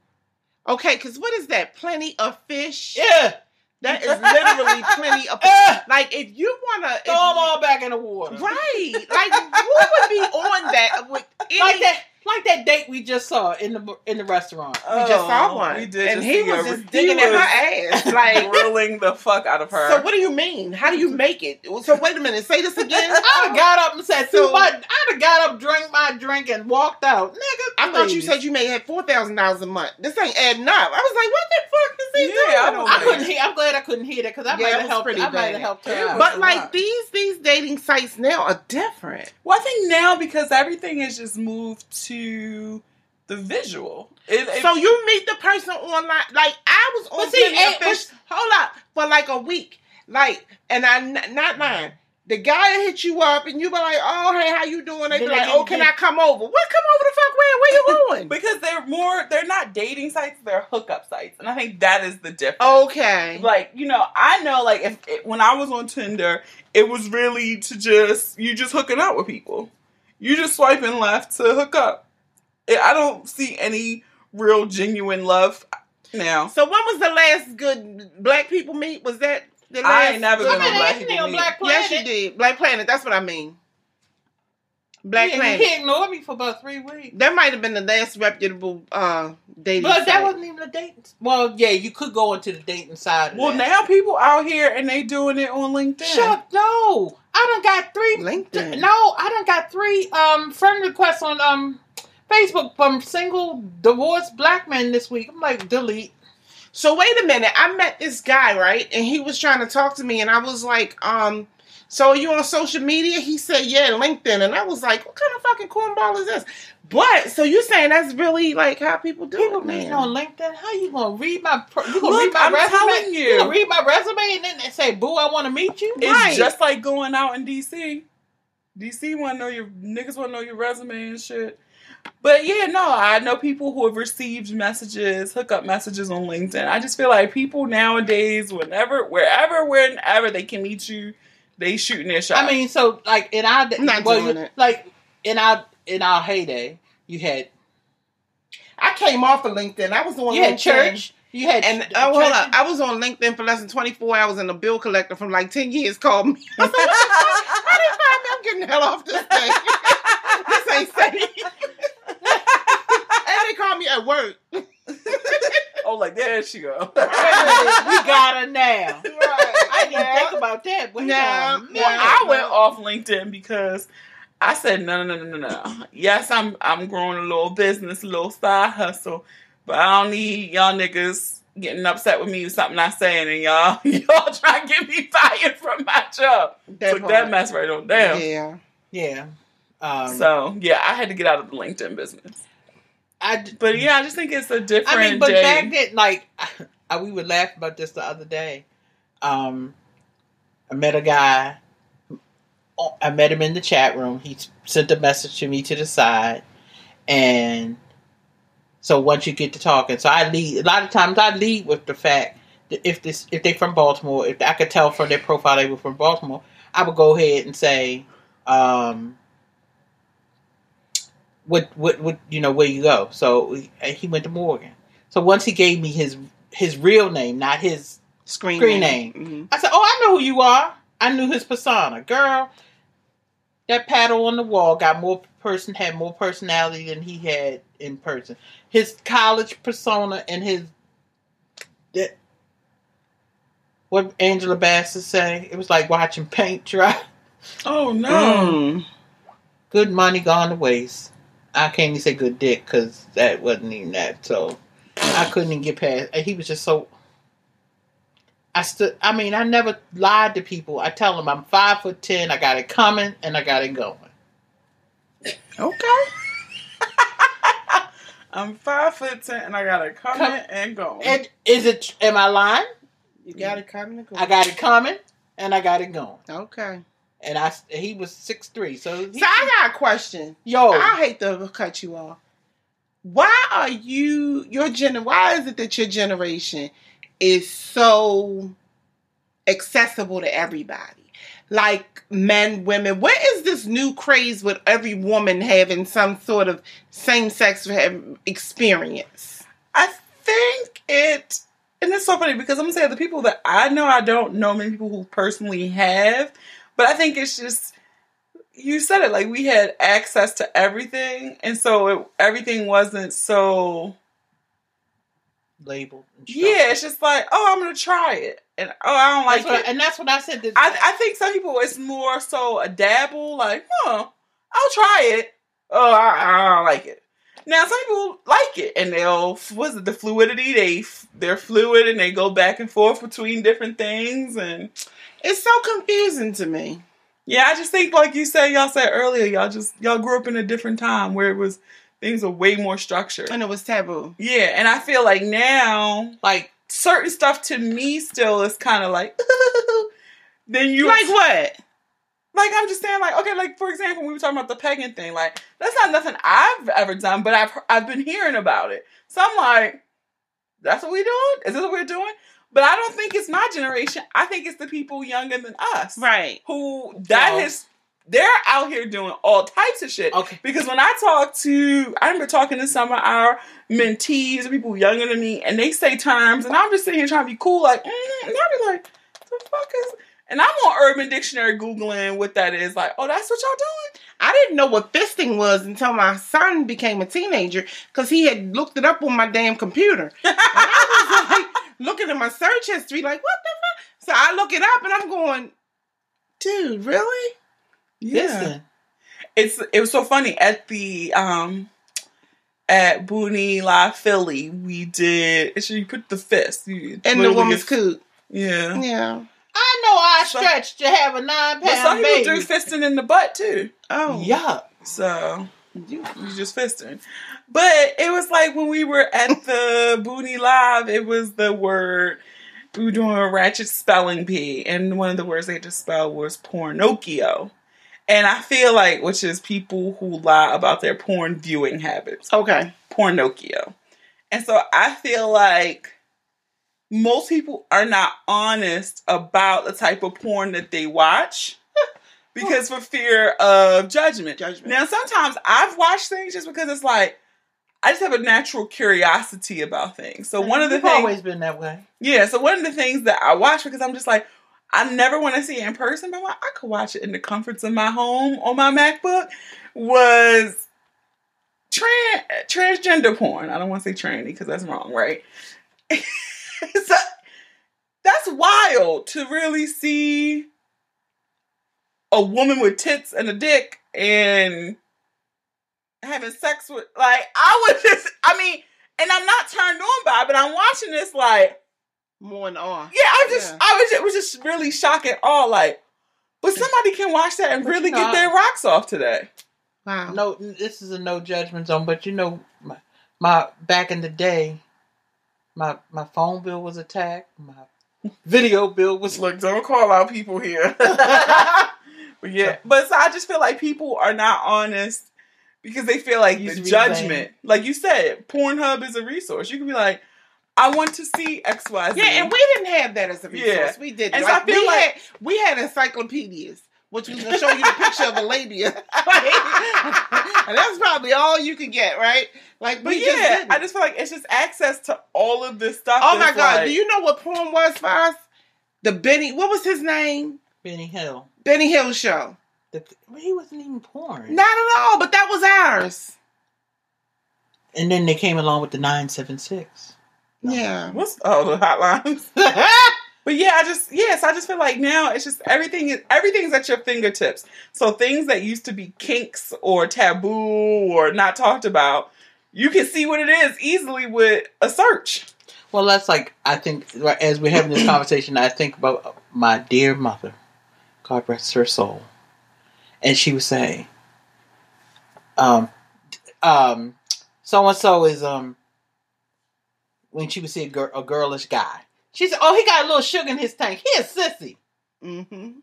Speaker 3: Okay, because what is that? Plenty of fish.
Speaker 2: Yeah,
Speaker 3: That is literally plenty of. Like if you wanna, if
Speaker 2: throw them all back in the water.
Speaker 3: right? Like who would be on that with any?
Speaker 2: like that, like that date we just saw in the in the restaurant.
Speaker 3: We just saw
Speaker 1: oh,
Speaker 3: one.
Speaker 1: We did,
Speaker 3: and he was just digging at
Speaker 1: was
Speaker 3: her ass. Like,
Speaker 1: grilling the fuck out of her.
Speaker 3: so what do you mean? How do you make it? So wait a minute. Say this again.
Speaker 2: I'd have got up and said,
Speaker 3: So-
Speaker 2: my, I'd have got up, drank my drink, and walked out. Nigga,
Speaker 3: I thought you said you may have four thousand dollars a month. This ain't adding up. I was like, what the fuck is he
Speaker 1: Yeah,
Speaker 3: doing?
Speaker 1: I was
Speaker 2: I couldn't hear. I'm glad I couldn't hear that because I
Speaker 3: Yeah,
Speaker 2: might have helped.
Speaker 3: pretty
Speaker 2: I might have helped her
Speaker 1: It
Speaker 2: out.
Speaker 1: was-
Speaker 3: But like
Speaker 1: lot.
Speaker 3: these these dating sites now are different.
Speaker 1: Well, I think now because everything has just moved to the visual.
Speaker 3: So you meet the person online. Like I was on
Speaker 2: see,
Speaker 3: Fish. Hold up for like a week. Like, and I not lying. The guy hit you up, and you be like, "Oh, hey, how you doing?" They be like, "Oh, can I come over?" What? Come over the fuck? Where? Where you going?
Speaker 1: because they're more they're not dating sites, they're hookup sites, and I think that is the difference.
Speaker 3: okay.
Speaker 1: Like you know, I know like if it, when I was on Tinder, it was really to just you just hooking up with people. You just swiping left to hook up. I I don't see any real genuine love now.
Speaker 3: So when was the last good black people meet? Was that the last?
Speaker 1: I ain't never
Speaker 3: good-
Speaker 1: been on Black People
Speaker 2: on
Speaker 1: Meet.
Speaker 2: Black Planet.
Speaker 3: Yes, you did. Black Planet. That's what I mean. Black
Speaker 2: he,
Speaker 3: Planet.
Speaker 2: he ignored me for about three weeks.
Speaker 3: That might have been the last reputable uh, dating.
Speaker 2: But that wasn't even a date. Well, yeah, you could go into the dating side. Of
Speaker 1: Well,
Speaker 2: that.
Speaker 1: now people out here and they doing it on LinkedIn.
Speaker 2: Shut no. I done got three.
Speaker 3: LinkedIn.
Speaker 2: No, I done got three um friend requests on um Facebook from single divorced black men this week. I'm like, delete.
Speaker 3: So wait a minute. I met this guy, right? And he was trying to talk to me, and I was like, um, so are you on social media? He said, yeah, LinkedIn. And I was like, what kind of fucking cornball is this? But so you're saying that's really like how people do
Speaker 2: People
Speaker 3: it, man.
Speaker 2: on LinkedIn. How you gonna read my? Pro- you gonna
Speaker 1: Look,
Speaker 2: read my
Speaker 1: I'm
Speaker 2: resume?
Speaker 1: telling you.
Speaker 2: gonna read my resume and then they say, "Boo, I want to meet you."
Speaker 1: It's
Speaker 3: Right.
Speaker 1: just like going out in DC. DC want to know your niggas want to know your resume and shit. But yeah, no, I know people who have received messages, hookup messages on LinkedIn. I just feel like people nowadays, whenever, wherever, whenever they can meet you, they shooting their shot.
Speaker 2: I mean, so like in our
Speaker 3: I'm not
Speaker 2: well,
Speaker 3: doing
Speaker 2: you-
Speaker 3: it.
Speaker 2: like in our in our heyday, you had
Speaker 3: I came off of LinkedIn. I was on
Speaker 2: you
Speaker 3: LinkedIn.
Speaker 2: had church, you had
Speaker 3: And
Speaker 2: ch-
Speaker 3: oh, hold
Speaker 2: church-
Speaker 3: up. I was on LinkedIn for less than 24 hours, and a bill collector from like 10 years called me. I said, what the fuck? How they find me? I'm getting the hell off this thing. this ain't safe. and they called me at work.
Speaker 1: Oh, like there she go.
Speaker 2: we got her now. I didn't
Speaker 3: Yeah.
Speaker 2: think about that. Wait
Speaker 3: No,
Speaker 2: a minute.
Speaker 1: I went off LinkedIn because I said no, no, no, no, no, no. Yes, I'm I'm growing a little business, a little side hustle, but I don't need y'all niggas getting upset with me with something I saying and y'all y'all trying to get me fired from my job.
Speaker 3: That
Speaker 1: Took
Speaker 3: part.
Speaker 1: that mess right on down.
Speaker 3: Yeah.
Speaker 2: Yeah. Um,
Speaker 1: So yeah, I had to get out of the LinkedIn business.
Speaker 2: I,
Speaker 1: But yeah, I just think it's a different
Speaker 2: I mean, but
Speaker 1: day.
Speaker 2: back then, like, I, we would laugh about this the other day. Um, I met a guy. oh, I met him in the chat room. He sent a message to me to the side, and so once you get to talking, so I lead. A lot of times, I lead with the fact that if this, if they're from Baltimore, if I could tell from their profile they were from Baltimore, I would go ahead and say, um, what, what, what, you know, where you go. So he went to Morgan. So once he gave me his his real name, not his,
Speaker 3: Screen,
Speaker 2: Screen
Speaker 3: name.
Speaker 2: name.
Speaker 3: Mhm.
Speaker 2: I said, "Oh, I know who you are." I knew his persona, girl. That paddle on the wall got more person had more personality than he had in person. His college persona and his that what Angela Bassett say. It was like watching paint dry.
Speaker 1: Oh no.
Speaker 3: Mm.
Speaker 2: Good money gone to waste. I can't even say good dick because that wasn't even that. So I couldn't even get past. And he was just so. I stood. I mean, I never lied to people. I tell them I'm five foot ten. I got it coming and I got it going.
Speaker 3: Okay.
Speaker 1: I'm five foot ten and I got it coming
Speaker 2: Come-
Speaker 1: and going.
Speaker 2: And is it? Am I lying?
Speaker 3: You got it coming and going.
Speaker 2: I got it coming and I got it going.
Speaker 3: Okay.
Speaker 2: And I he was six three. So, he,
Speaker 3: So I got a question.
Speaker 2: yo,
Speaker 3: I hate to cut you off. Why are you your gen? Why is it that your generation is so accessible to everybody? Like men, women. What is this new craze with every woman having some sort of same sex experience?
Speaker 1: I think it, and it's so funny because I'm gonna say the people that I know, I don't know many people who personally have, but I think it's just you said it like we had access to everything, and so it, everything wasn't so.
Speaker 2: labeled.
Speaker 1: Yeah, it's just like, oh, I'm gonna try it, and oh, I don't like
Speaker 2: That's what-
Speaker 1: it.
Speaker 2: and that's what I said. That,
Speaker 1: I, I think some people it's more so a dabble, like, huh, I'll try it. Oh, I, I don't like it. Now some people like it, and they'll what's it the fluidity? They they're fluid and they go back and forth between different things, and
Speaker 3: It's so confusing to me.
Speaker 1: yeah, I just think like you said, y'all said earlier, y'all just y'all grew up in a different time where it was things were way more structured.
Speaker 3: And it was taboo.
Speaker 1: Yeah, and I feel like now
Speaker 2: like
Speaker 1: certain stuff to me still is kind of like. then you
Speaker 3: like what?
Speaker 1: Like I'm just saying, like okay, like for example, we were talking about the pegging thing. Like that's not nothing I've ever done, but I've I've been hearing about it. So I'm like, that's what we doing? Is this what we're doing? But I don't think it's my generation. I think it's the people younger than us,
Speaker 3: Right.
Speaker 1: Who that
Speaker 2: No.
Speaker 1: is, they're out here doing all types of shit.
Speaker 2: okay,
Speaker 1: Because when I talk to, I remember talking to some of our mentees or people younger than me, and they say terms, and I'm just sitting here trying to be cool, like, mm, and I'll be like, the fuck is, and I'm on Urban Dictionary googling what that is, like, oh, that's what y'all doing?
Speaker 3: I didn't know what fisting was until my son became a teenager because he had looked it up on my damn computer. And I was like looking at my search history, like, what the fuck? So I look it up and I'm going, dude, really?
Speaker 2: listen,
Speaker 1: It's it was so funny at the um at Boonie Live Philly. We did. Actually, you put the fist you,
Speaker 3: And the woman's coot.
Speaker 1: Yeah.
Speaker 3: Yeah.
Speaker 2: I know I
Speaker 1: So-
Speaker 2: stretched to have a nine
Speaker 1: But some
Speaker 2: pound
Speaker 1: people
Speaker 2: baby.
Speaker 1: do fisting in the butt too.
Speaker 3: Oh.
Speaker 2: Yuck.
Speaker 1: So you, you just fisting. But it was like when we were at the Boonie Live, it was the word we were doing a ratchet spelling bee, and one of the words they had to spell was pornocchio. And I feel like, which is people who lie about their porn viewing habits,
Speaker 3: Okay.
Speaker 1: pornocchio. And so I feel like most people are not honest about the type of porn that they watch because for fear of judgment.
Speaker 3: Judgment.
Speaker 1: Now, sometimes I've watched things just because it's like I just have a natural curiosity about things. So one of the things,
Speaker 2: always been that way.
Speaker 1: yeah. So one of the things that I watch because I'm just like I never want to see it in person, but I'm like, I could watch it in the comforts of my home on my MacBook. Was trans transgender porn. I don't want to say tranny because that's wrong, right? so, that's wild to really see a woman with tits and a dick and having sex with like I was just I mean, and I'm not turned on by it, but I'm watching this like
Speaker 3: More in awe.
Speaker 1: yeah, I was just
Speaker 3: Yeah.
Speaker 1: I was it was just really shocking all like but somebody can watch that and
Speaker 2: But
Speaker 1: really
Speaker 2: you know,
Speaker 1: get their rocks off today.
Speaker 3: Wow.
Speaker 2: No, this is a no judgment zone. But you know, my, my back in the day, my my phone bill was attacked. My video bill was.
Speaker 1: Look, don't call out people here. but yeah, but so I just feel like people are not honest because they feel like the judgment. Like you said, Pornhub is a resource. You can be like, I want to see X, Y, Z.
Speaker 3: Yeah, and we didn't have that as a resource.
Speaker 1: Yeah.
Speaker 3: We didn't.
Speaker 1: And so
Speaker 3: like,
Speaker 1: I feel
Speaker 3: we
Speaker 1: like-
Speaker 3: had we had encyclopedias, which was gonna show you the picture of a labia, and that's probably all you could get, right? Like,
Speaker 1: but
Speaker 3: we just
Speaker 1: yeah,
Speaker 3: didn't.
Speaker 1: I just feel like it's just access to all of this stuff.
Speaker 3: oh my god,
Speaker 1: like-
Speaker 3: do you know what porn was for us? The Benny, what was his name?
Speaker 2: Benny Hill.
Speaker 3: Benny Hill show.
Speaker 2: The, well, he wasn't even porn.
Speaker 3: Not at all, but that was ours.
Speaker 2: And then they came along with the nine seven six.
Speaker 3: Yeah.
Speaker 1: What's oh the hotlines? But yeah, I just yes, I just feel like now it's just everything is everything's at your fingertips. So things that used to be kinks or taboo or not talked about, you can see what it is easily with a search.
Speaker 2: Well, that's like I think as we're having this conversation, I think about my dear mother, God rest her soul, and she would say, um, um, so and so is um, when she would see a, girl, a girlish guy, she said, "Oh, he got a little sugar in his tank. He a sissy."
Speaker 3: Mm-hmm.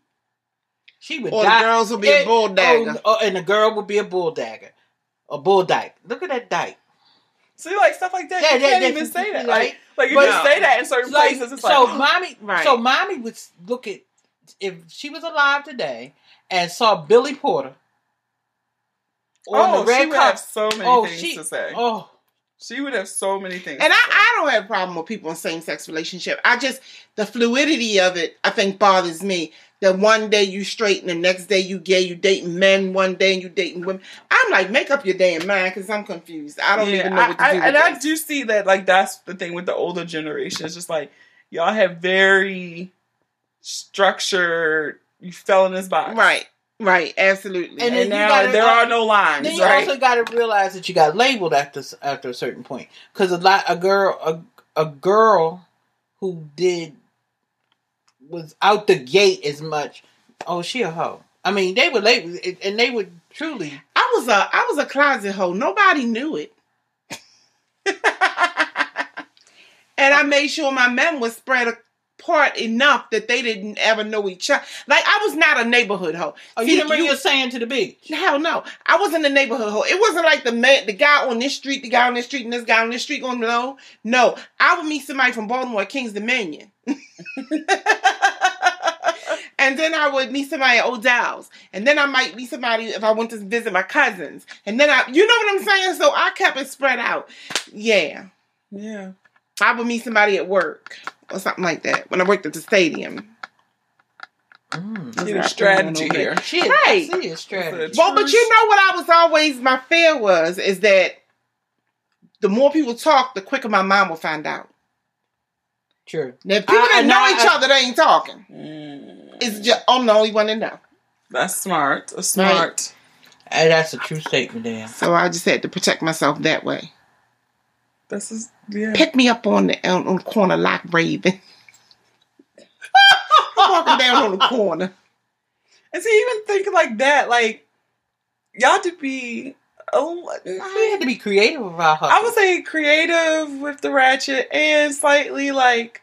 Speaker 2: She would
Speaker 3: Or the girls will be a
Speaker 2: Eh,
Speaker 3: bull dagger.
Speaker 2: Oh, oh, and the girl would be a bull dagger, a bull dyke. Look at that dyke.
Speaker 1: See, like stuff like that,
Speaker 2: Yeah,
Speaker 1: you
Speaker 2: yeah,
Speaker 1: can't
Speaker 2: yeah,
Speaker 1: even say that.
Speaker 2: right.
Speaker 1: Like, like you
Speaker 2: But-
Speaker 1: just say that in certain
Speaker 2: Like,
Speaker 1: places. It's
Speaker 2: so,
Speaker 1: like,
Speaker 2: mommy,
Speaker 3: Right.
Speaker 2: so mommy would look at if she was alive today and saw Billy Porter
Speaker 1: oh,
Speaker 2: the red
Speaker 1: she would have so many
Speaker 2: Oh,
Speaker 1: things
Speaker 2: she-
Speaker 1: to say.
Speaker 2: Oh,
Speaker 1: She would have so many things.
Speaker 3: And I. I don't have a problem with people in same sex relationship. I just the fluidity of it I think bothers me. That one day you straight and the next day you gay, you dating men one day and you dating women. I'm like, make up your damn mind because I'm confused. I don't even know what to
Speaker 1: I,
Speaker 3: do.
Speaker 1: And I do see that, like, that's the thing with the older generation. It's just like, y'all have very structured, you fell in this box.
Speaker 3: Right, right, absolutely.
Speaker 2: And
Speaker 1: And, now
Speaker 2: gotta-
Speaker 1: there are no lines,
Speaker 2: then you
Speaker 1: right?
Speaker 2: also got to realize that you got labeled after after a certain point because a lot a girl a, a girl who did was out the gate as much. Oh, she a hoe. I mean, they were labeled, and they would truly.
Speaker 3: I was a I was a closet hoe. Nobody knew it. and I made sure my men was spread apart enough that they didn't ever know each other. Like I was not a neighborhood hoe.
Speaker 2: Oh,
Speaker 3: See,
Speaker 2: you didn't
Speaker 3: you-
Speaker 2: your sand to the beach.
Speaker 3: Hell no. I wasn't a neighborhood hoe. It wasn't like the man, the guy on this street, the guy on this street, and this guy on this street going low. No. I would meet somebody from Baltimore King's Dominion. and then I would meet somebody at Odell's. And then I might meet somebody if I went to visit my cousins. And then I you know what I'm saying? So I kept it spread out. Yeah.
Speaker 1: yeah.
Speaker 3: I would meet somebody at work or something like that when I worked at the stadium.
Speaker 2: Mm.
Speaker 3: That's
Speaker 1: Get
Speaker 3: what
Speaker 1: a
Speaker 3: I
Speaker 1: strategy
Speaker 3: put on
Speaker 1: here.
Speaker 2: She
Speaker 3: Right.
Speaker 2: I see a strategy.
Speaker 3: Well, but you know what I was always my fear was is that the more people talk, the quicker my mom will find out.
Speaker 2: True.
Speaker 3: Now, if people
Speaker 2: I-
Speaker 3: didn't
Speaker 2: I
Speaker 3: know
Speaker 2: know-
Speaker 3: each
Speaker 2: I-
Speaker 3: other, they ain't talking.
Speaker 1: Mm,
Speaker 3: It's just I'm the only one that know.
Speaker 1: that's smart. A smart.
Speaker 2: And that's a true statement, Dan.
Speaker 3: So I just had to protect myself that way.
Speaker 1: This is yeah.
Speaker 3: Pick me up on the on, on the corner like Raven. I'm walking down on the corner.
Speaker 1: And see, even thinking like that, like y'all to be. Oh,
Speaker 2: We had to be creative about her.
Speaker 1: I would say creative with the ratchet and slightly like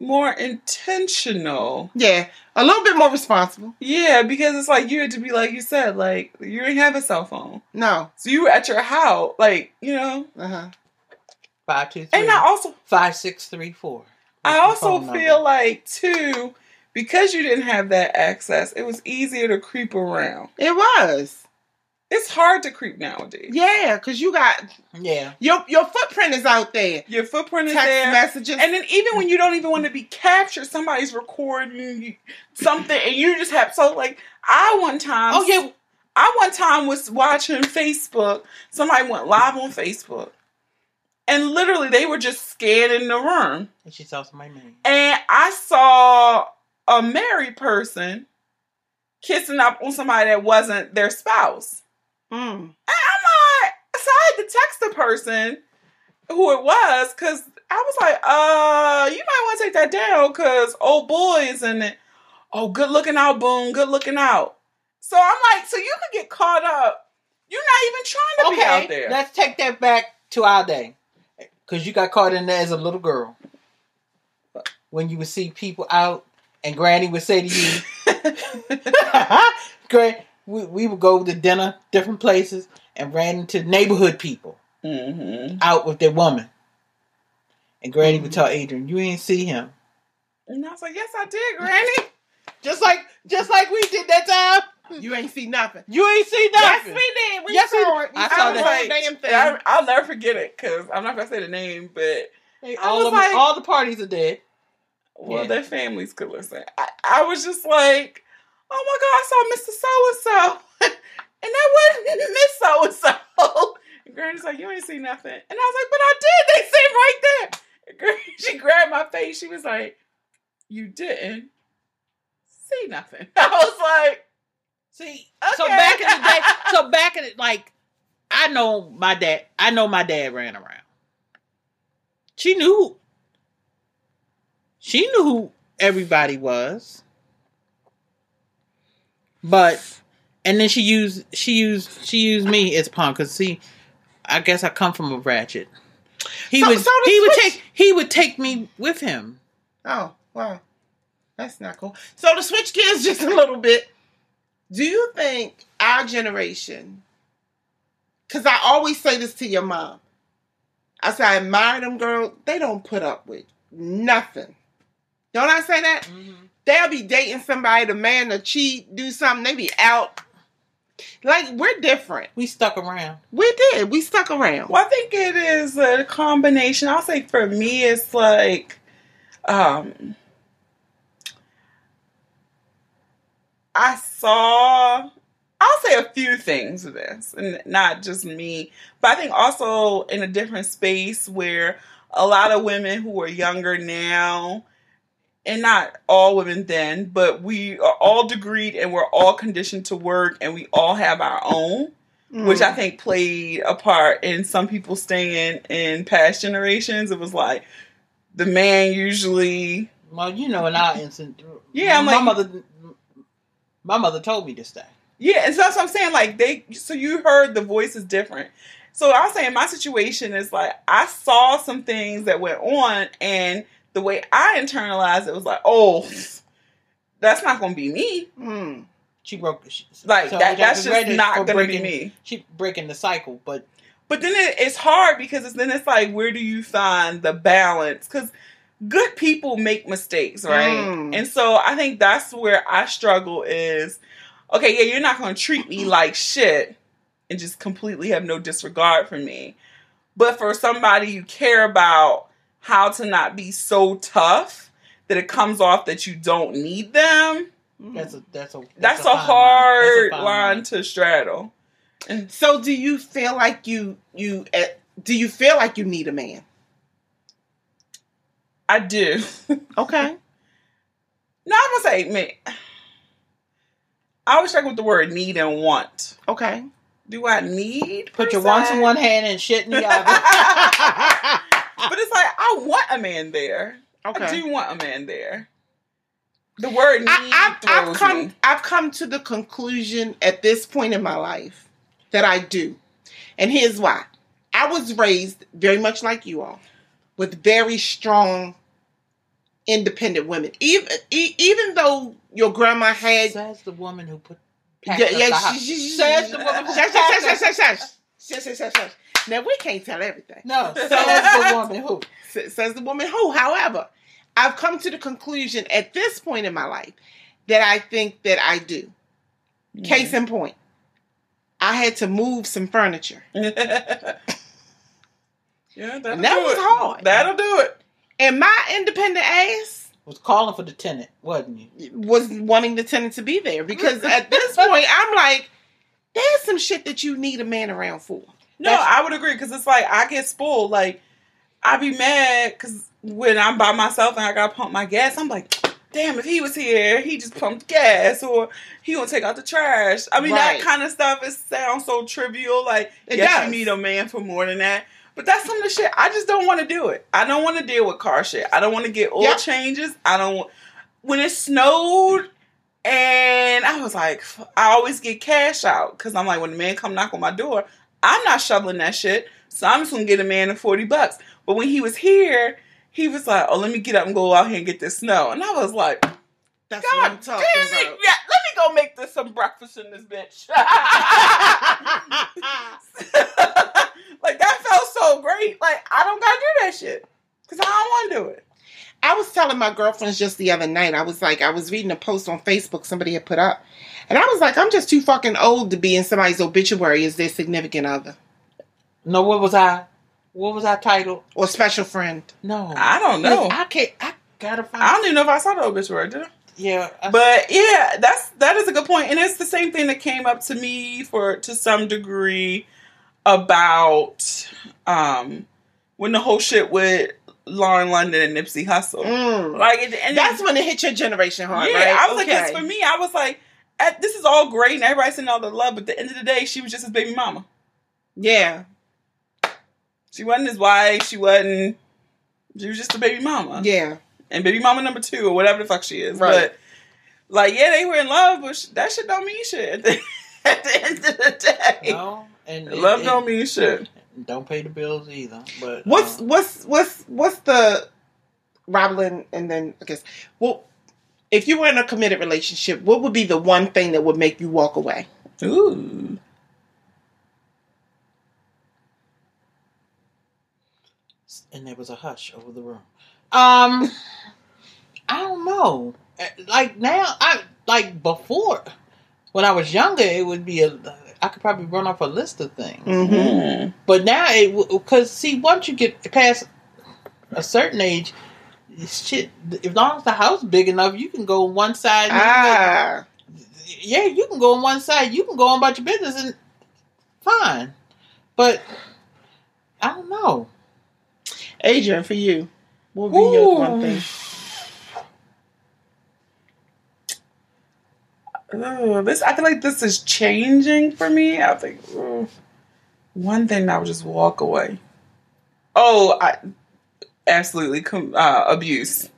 Speaker 1: more intentional.
Speaker 3: Yeah, a little bit more responsible.
Speaker 1: Yeah, because it's like you had to be like you said, like you didn't have a cell phone,
Speaker 3: No.
Speaker 1: so you were at your house, like you know.
Speaker 3: Uh huh.
Speaker 2: five two three
Speaker 1: And I also,
Speaker 2: five six three four.
Speaker 1: I
Speaker 2: That's my
Speaker 1: also
Speaker 2: phone number.
Speaker 1: feel like too, because you didn't have that access, it was easier to creep around.
Speaker 3: It was.
Speaker 1: It's hard to creep nowadays.
Speaker 3: Yeah, because you got
Speaker 2: yeah.
Speaker 3: your your footprint is out there.
Speaker 1: Your footprint is
Speaker 3: Text
Speaker 1: there.
Speaker 3: messages.
Speaker 1: And then even when you don't even want to be captured, somebody's recording you- something, and you just have so like I one time.
Speaker 2: Oh yeah.
Speaker 1: I one time was watching Facebook. Somebody went live on Facebook, and literally they were just scared in the room,
Speaker 2: And she saw somebody name.
Speaker 1: and I saw a married person kissing up on somebody that wasn't their spouse.
Speaker 3: Mm.
Speaker 1: And I'm like, so I had to text the person who it was because I was like, uh, you might want to take that down because old boy is in it. Oh, good looking out, boom, good looking out. So I'm like, so you could get caught up. You're not even trying to be out
Speaker 2: Okay,
Speaker 1: there.
Speaker 2: let's take that back to our day. Because you got caught in there as a little girl. When you would see people out, and Granny would say to you, Gran, we, we would go to dinner, different places, and ran into neighborhood people
Speaker 1: mm-hmm.
Speaker 2: out with their woman. And Granny would tell Adrian, "You ain't see him."
Speaker 1: And I was like, yes, I did, Granny.
Speaker 2: Just like, just like we did that time.
Speaker 3: You ain't see nothing.
Speaker 2: You ain't see nothing.
Speaker 3: Yes,
Speaker 2: nothing.
Speaker 3: we did. We
Speaker 2: Yes, we
Speaker 3: saw
Speaker 2: did.
Speaker 3: it. We
Speaker 2: I
Speaker 3: saw
Speaker 2: saw
Speaker 3: the
Speaker 2: that.
Speaker 3: whole damn thing.
Speaker 1: I, I'll never forget it because I'm not gonna say the name, but
Speaker 2: They-
Speaker 1: I
Speaker 2: all of them-
Speaker 1: like-
Speaker 2: all the parties are dead.
Speaker 1: well,
Speaker 2: Yeah.
Speaker 1: their families could listen. I, I was just like, oh my god, I saw Mr. So and so, and that wasn't Miss So and so. And Granny's like, you ain't see nothing, and I was like, but I did. They sitting right there. And Granny, she grabbed my face. She was like, "You didn't see nothing." I was like,
Speaker 2: See, so back in the day, so back in the like, I know my dad. I know my dad ran around. She knew. She knew who everybody was. But, and then she used she used she used me as pawn because see, I guess I come from a ratchet. He
Speaker 3: So-
Speaker 2: would
Speaker 3: so the
Speaker 2: he would
Speaker 3: switch-
Speaker 2: take he would take me with him.
Speaker 3: Oh, wow. That's not cool. So to switch gears just a little bit, do you think our generation, because I always say this to your mom, I say, I admire them girls, they don't put up with nothing. Don't I say that? Mm-hmm. They'll be dating somebody, the man to cheat, do something, they be out. Like, we're different.
Speaker 2: We stuck around.
Speaker 3: We did. We stuck around.
Speaker 1: Well, I think it is a combination. I'll say for me, it's like, um, I saw. I'll say a few things with this, and not just me, but I think also in a different space where a lot of women who are younger now, and not all women then, but we are all degreed and we're all conditioned to work, and we all have our own which I mm. think played a part in some people staying in past generations. It was like the man usually,
Speaker 2: Well, you know, in our instance,
Speaker 1: Yeah, I'm
Speaker 2: my
Speaker 1: like-
Speaker 2: mother, my mother told me to stay.
Speaker 1: yeah, and so that's what I'm saying. Like they, so you heard the voice is different. So I was saying my situation is like I saw some things that went on, and the way I internalized it was like, oh, that's not going to be me.
Speaker 3: Mm.
Speaker 2: She broke. the She,
Speaker 1: Like
Speaker 2: so
Speaker 1: that, that's just not going to be me.
Speaker 2: She breaking the cycle, but
Speaker 1: But then it, it's hard because it's, then it's like, where do you find the balance? Because good people make mistakes, right?
Speaker 3: Mm.
Speaker 1: And so I think that's where I struggle is, okay, yeah, you're not going to treat me like shit and just completely have no disregard for me. But for somebody you care about, how to not be so tough that it comes off that you don't need them,
Speaker 2: that's a that's a
Speaker 1: that's, a,
Speaker 2: fine line.
Speaker 1: hard
Speaker 2: That's a fine
Speaker 1: line to straddle.
Speaker 3: And so do you feel like you you uh, do you feel like you need a man?
Speaker 1: I do.
Speaker 3: Okay.
Speaker 1: No, I'm gonna say, man. I always struggle with the word need and want.
Speaker 3: Okay.
Speaker 1: Do I need?
Speaker 2: Put your ones
Speaker 1: se?
Speaker 2: in one hand and shit in the other.
Speaker 1: But it's like I want a man there. I do want a man there. The word need
Speaker 3: I, I've, I've come
Speaker 1: me.
Speaker 3: I've come to the conclusion at this point in my life that I do. And here's why. I was raised very much like you all with very strong independent women. Even e- even though your grandma had
Speaker 2: Says the woman who put.
Speaker 3: yeah,
Speaker 2: packed up
Speaker 3: yeah,
Speaker 2: the
Speaker 3: she-
Speaker 2: house.
Speaker 3: she- she-
Speaker 2: Says the woman who
Speaker 3: Shush,
Speaker 2: packed
Speaker 3: shush,
Speaker 2: up-
Speaker 3: shush, shush, shush. Shush, shush, shush, shush. Now we can't tell everything.
Speaker 2: No, says the woman who.
Speaker 3: S- says the woman who. However, I've come to the conclusion at this point in my life that I think that I do. Mm-hmm. Case in point, I had to move some furniture.
Speaker 1: yeah, that'll
Speaker 3: And that
Speaker 1: do
Speaker 3: was
Speaker 1: it.
Speaker 3: hard.
Speaker 1: That'll do it.
Speaker 3: And my independent ass
Speaker 2: Was calling for the tenant, wasn't you?
Speaker 3: was wanting the tenant to be there because at this point, I'm like, there's some shit that you need a man around for.
Speaker 1: No,
Speaker 3: That's-
Speaker 1: I would agree because it's like I get spoiled. Like I be mad because when I'm by myself and I gotta pump my gas, I'm like, damn, if he was here, he just pumped gas or he gonna take out the trash. I mean,
Speaker 3: Right.
Speaker 1: that kind of stuff. It sounds so trivial. Like
Speaker 3: It
Speaker 1: yes,
Speaker 3: does.
Speaker 1: you need a man for more than that. But that's some of the shit I just don't want to do it. I don't want to deal with car shit. I don't want to get oil
Speaker 3: Yep.
Speaker 1: changes. I don't. want When it snowed, and I was like, I always get cash out because I'm like, when the man come knock on my door, I'm not shoveling that shit. So I'm just gonna get a man in 40 bucks. But when he was here, he was like, Oh, let me get up and go out here and get this snow. And I was like, God
Speaker 3: That's what I'm
Speaker 1: damn
Speaker 3: talking
Speaker 1: it.
Speaker 3: about.
Speaker 1: Yeah, let me go make this some breakfast in this bitch. like that felt so great. Like I don't gotta do that shit. Cause I don't wanna do it.
Speaker 3: I was telling my girlfriends just the other night, I was like, I was reading a post on Facebook somebody had put up. And I was like, I'm just too fucking old to be in somebody's obituary as their significant other
Speaker 2: No, what was I? What was I titled?
Speaker 3: or special friend.
Speaker 2: No,
Speaker 1: I don't know.
Speaker 2: I can't. I gotta find.
Speaker 1: I don't even know if I saw the obituary, did I?
Speaker 2: yeah, I,
Speaker 1: But yeah, that's that is a good point, and it's the same thing that came up to me for to some degree about um when the whole shit with Lauren London and Nipsey Hussle.
Speaker 3: Mm.
Speaker 1: Like, and, and
Speaker 3: That's when it hit your generation hard,
Speaker 1: yeah,
Speaker 3: right?
Speaker 1: I was like,
Speaker 3: Okay.
Speaker 1: 'cause for me, I was like, at, this is all great and everybody's sending all the love, but at the end of the day, she was just his baby mama.
Speaker 3: Yeah,
Speaker 1: She wasn't his wife. She wasn't. She was just a baby mama.
Speaker 3: yeah.
Speaker 1: and baby mama number two or whatever the fuck she is.
Speaker 3: Right.
Speaker 1: But like, yeah, they were in love, but sh- that shit don't mean shit. At the, at the end of the day,
Speaker 2: No, and and-
Speaker 1: love
Speaker 2: and
Speaker 1: don't mean shit.
Speaker 2: don't pay the bills either. But
Speaker 3: What's
Speaker 2: uh,
Speaker 3: what's what's what's the Roblin and then I guess well if you were in a committed relationship, what would be the one thing that would make you walk away?
Speaker 1: Ooh,
Speaker 2: and there was a hush over the room. Um, I don't know. Uh, Like now, I like before when I was younger, it would be a. I could probably run off a list of things.
Speaker 3: Mm-hmm.
Speaker 1: Mm.
Speaker 2: But now it because see once you get past a certain age, shit. As long as the house big enough, you can go on one side.
Speaker 3: Ah,
Speaker 2: can- yeah, you can go on one side. You can go on about your business and fine. But I don't know.
Speaker 3: Adrian, for you, what would be your one thing?
Speaker 1: Ooh, this I feel like this is changing for me. I think ooh, one thing I would just walk away. Oh, I absolutely com- uh, abuse,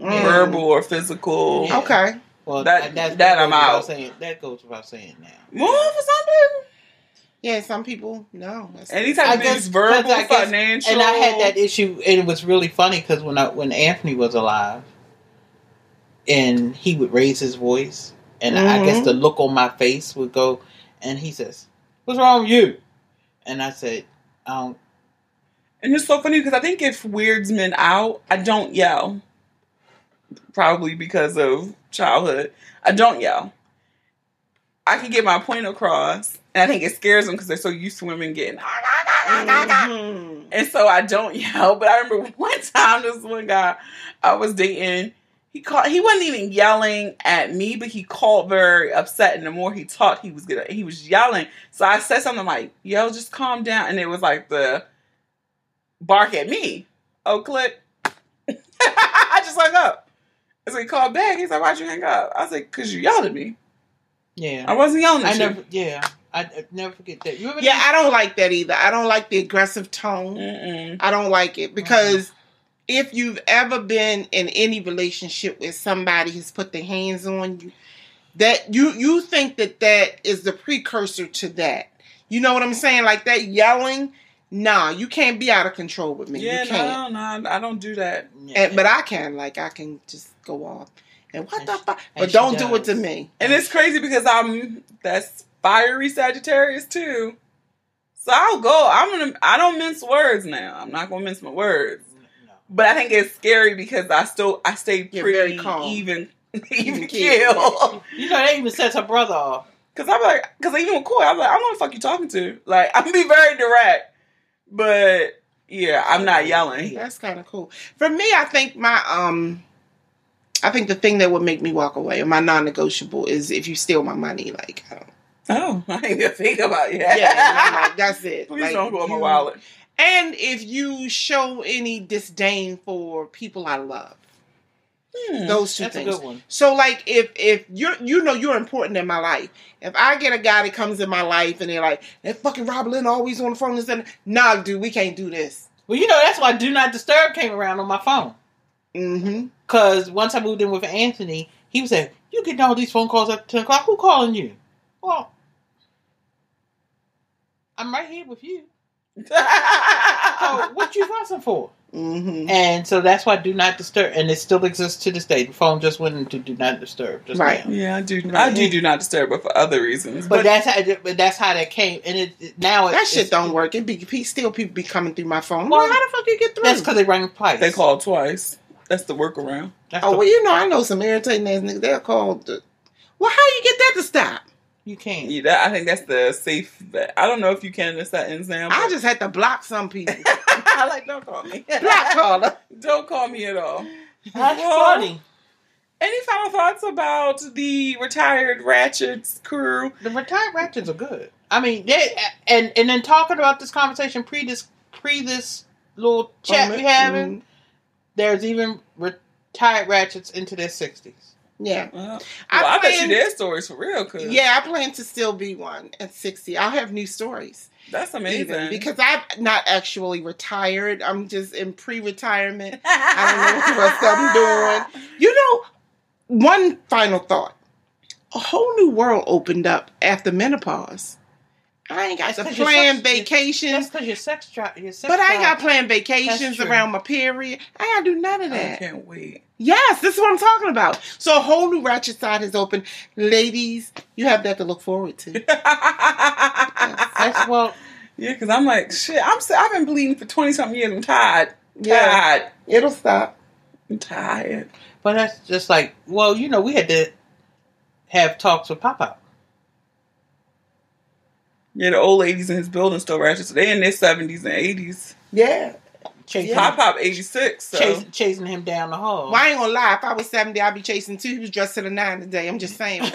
Speaker 3: Mm.
Speaker 1: verbal or physical.
Speaker 2: Yeah.
Speaker 3: Okay.
Speaker 2: Well,
Speaker 1: That-
Speaker 2: that
Speaker 1: that
Speaker 2: goes
Speaker 1: I'm out.
Speaker 2: Saying, that goes without saying now.
Speaker 1: Well, for some people.
Speaker 3: Yeah, some people no. That's-
Speaker 1: Anytime
Speaker 2: I
Speaker 1: it's
Speaker 2: guess-
Speaker 1: verbal,
Speaker 2: 'cause I guess-
Speaker 1: financial,
Speaker 2: And I had that issue, and it was really funny because when I, when Anthony was alive, and he would raise his voice, and I guess the look on my face would go, and he says, "What's wrong with you?" And I said, "Um,
Speaker 1: And it's so funny because I think it weirds men out. I don't yell. Probably because of childhood. I don't yell. I can get my point across. And I think it scares them because they're so used to women getting.
Speaker 3: Mhm.
Speaker 1: And so I don't yell. But I remember one time this one guy I was dating, he called he wasn't even yelling at me, but he called very upset. And the more he talked, he was gonna he was yelling. So I said something like, yo, just calm down. And it was like the bark at me. Oh click. I just hung up. And so he called back. He's like, Why'd you hang up? I was like, Cause you yelled at me.
Speaker 2: yeah."
Speaker 1: I wasn't yelling at
Speaker 2: I
Speaker 1: you.
Speaker 2: never, yeah, I, I never forget that. You ever
Speaker 3: Yeah, I don't like that either. I don't like the aggressive tone.
Speaker 1: Mm-mm.
Speaker 3: I don't like it because if you've ever been in any relationship with somebody who's put their hands on you, that you you think that that is the precursor to that. You know what I'm saying? Like that yelling. Nah, you can't be out of control with me.
Speaker 1: Yeah,
Speaker 3: you can't.
Speaker 1: no, no, I don't do that.
Speaker 2: Yeah.
Speaker 3: And, but I can. Like I can just go off. And what
Speaker 2: And
Speaker 3: the fuck? But don't do it to me.
Speaker 1: And it's crazy because I'm that's fiery Sagittarius too. So I'll go. I'm gonna. I don't mince words now. I'm not gonna mince my words.
Speaker 2: No.
Speaker 1: But I think it's scary because I still I stay
Speaker 3: You're
Speaker 1: pretty
Speaker 3: very calm.
Speaker 1: even even
Speaker 3: Even
Speaker 1: keel.
Speaker 3: keel.
Speaker 2: You know, that even sets her brother off.
Speaker 1: Cause I'm like, cause even with Coy, I'm like, I don't know the fuck you talking to. Like I'm gonna be very direct, but yeah, I'm not yelling.
Speaker 3: That's kind of cool. For me, I think my um, I think the thing that would make me walk away, or my non-negotiable, is if you steal my money. Like, I don't,
Speaker 1: Oh, I didn't even think about it.
Speaker 3: yeah, like, that's it.
Speaker 1: Please
Speaker 3: Like,
Speaker 1: don't go in my wallet.
Speaker 3: And if you show any disdain for people I love,
Speaker 1: Hmm.
Speaker 3: those two things. So, like, if if you're you know you're important in my life. If I get a guy that comes in my life and they're like, that fucking Rob Lynn always on the phone and said, nah, dude, we can't do this.
Speaker 2: Well, you know, that's why Do Not Disturb came around on my phone.
Speaker 3: Mm-hmm.
Speaker 2: Because once I moved in with Anthony, he was like, You getting all these phone calls at 10 o'clock? Who calling you? Well, I'm right here with you. So, what you fussing for?
Speaker 3: Mm-hmm.
Speaker 2: And so that's why Do Not Disturb, and it still exists to this day. The phone just went into Do Not Disturb. Just
Speaker 3: Right.
Speaker 2: now.
Speaker 1: Yeah, I do. I do do not disturb, but for other reasons.
Speaker 2: But, that's how. But that's how that came, and it, it- now it,
Speaker 3: That shit
Speaker 2: it's-
Speaker 3: don't work. It be pe- still people be coming through my phone.
Speaker 2: Well,
Speaker 3: Well, how the fuck you get through?
Speaker 2: That's because they rang twice.
Speaker 1: they called twice. That's the workaround.
Speaker 2: That's
Speaker 3: Oh
Speaker 2: the-
Speaker 3: well, you know I know some irritating ass niggas. They're called. The, well, how you get that to stop?
Speaker 2: you can't.
Speaker 1: Yeah, that, I think that's the safe bet. I don't know if you can in the settings now.
Speaker 3: I just had to block some people.
Speaker 1: I like don't call me.
Speaker 3: block caller.
Speaker 1: Don't call me at all.
Speaker 2: That's
Speaker 1: Well,
Speaker 2: funny.
Speaker 1: Any final thoughts about the retired Ratchets crew?
Speaker 2: The retired ratchets are good. I mean, they and and then talking about this conversation pre this pre this little chat we having.
Speaker 3: Mhm.
Speaker 2: There's even retired ratchets into their sixties.
Speaker 3: Yeah.
Speaker 1: Well,
Speaker 3: I
Speaker 1: well, I, bet you
Speaker 3: plan-
Speaker 1: their stories for real. Cause
Speaker 3: Yeah, I plan to still be one at 60. I'll have new stories.
Speaker 1: That's amazing.
Speaker 3: Even, because I'm not actually retired. I'm just in pre retirement. I don't know what I'm doing. You know, one final thought. A whole new world opened up after menopause. I ain't got
Speaker 2: That's
Speaker 3: to plan
Speaker 2: sex- That's
Speaker 3: vacations,
Speaker 2: because your sex drive. Your sex
Speaker 3: but I ain't got plan vacations around my period. I ain't got to do none of that.
Speaker 1: I can't wait.
Speaker 3: Yes, this is what I'm talking about. So a whole new ratchet side has opened. Ladies, you have that to look forward to.
Speaker 2: That's well.
Speaker 1: yeah, because I'm like shit. I'm, I've been bleeding for twenty something years. I'm tired.
Speaker 3: Yeah,
Speaker 1: Tired.
Speaker 3: it'll stop.
Speaker 1: I'm tired.
Speaker 2: But that's just like, well, you know, we had to have talks with Papa.
Speaker 1: Yeah, the old ladies in his building still ratchet. So they in their seventies and eighties.
Speaker 3: Yeah.
Speaker 2: Chasing,
Speaker 1: Pop Pop eighty six. So
Speaker 2: chasing, chasing him down the hall.
Speaker 3: Well, I ain't gonna lie. If I was 70, I'd be chasing too. He was dressed to the nine today. I'm just saying.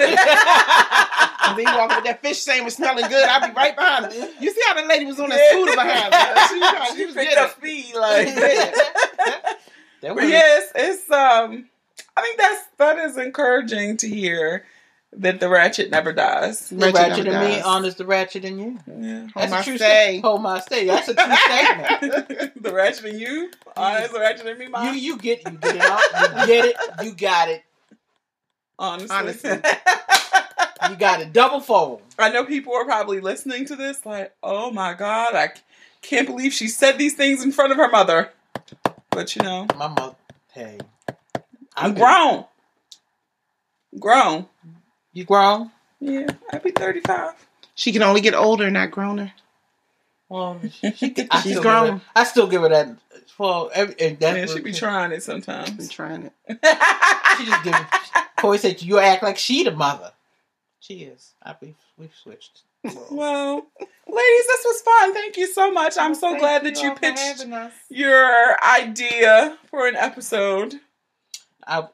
Speaker 3: And then he walking with that fish sandwich smelling good. I'd be right behind him. You see how the lady was on that scooter behind her? She was, trying- she
Speaker 1: she
Speaker 3: was
Speaker 1: picked
Speaker 3: getting
Speaker 1: up speed like.
Speaker 2: That
Speaker 1: But
Speaker 2: was-
Speaker 1: yes, it's um. I think that's that is encouraging to hear that the ratchet never dies.
Speaker 2: The
Speaker 3: Ratchet
Speaker 2: ratchet
Speaker 3: never
Speaker 2: in me
Speaker 3: dies.
Speaker 2: honors the ratchet in you.
Speaker 1: Yeah.
Speaker 2: That's
Speaker 3: my
Speaker 2: a true
Speaker 3: say.
Speaker 2: statement. Hold my stay. That's a true statement.
Speaker 1: the ratchet in you, honest the ratchet in me,
Speaker 2: You
Speaker 1: mom.
Speaker 2: you get you get it. You get it. You got it.
Speaker 1: Honestly.
Speaker 3: Honestly.
Speaker 2: You got it. Double fold.
Speaker 1: I know people are probably listening to this like, oh my god, I can't believe she said these things in front of her mother. But you know,
Speaker 2: My mother. Hey,
Speaker 1: I'm grown. Grown.
Speaker 2: You grown?
Speaker 1: Yeah, I'll be 35.
Speaker 3: She can only get older, not growner.
Speaker 2: Well, she, she, I
Speaker 3: She's
Speaker 2: still
Speaker 3: grown.
Speaker 2: Give her, I still give her that. Well, every, and that's
Speaker 1: Yeah,
Speaker 2: what-
Speaker 1: she be trying it
Speaker 3: I'm
Speaker 1: sometimes.
Speaker 3: trying it.
Speaker 2: She just give. Corey said you act like she the mother. She is. I we we've switched.
Speaker 1: Well, ladies, this was fun. Thank you so much. I'm so
Speaker 3: Thank
Speaker 1: glad that you
Speaker 3: all for
Speaker 1: pitched your idea for an episode.
Speaker 2: I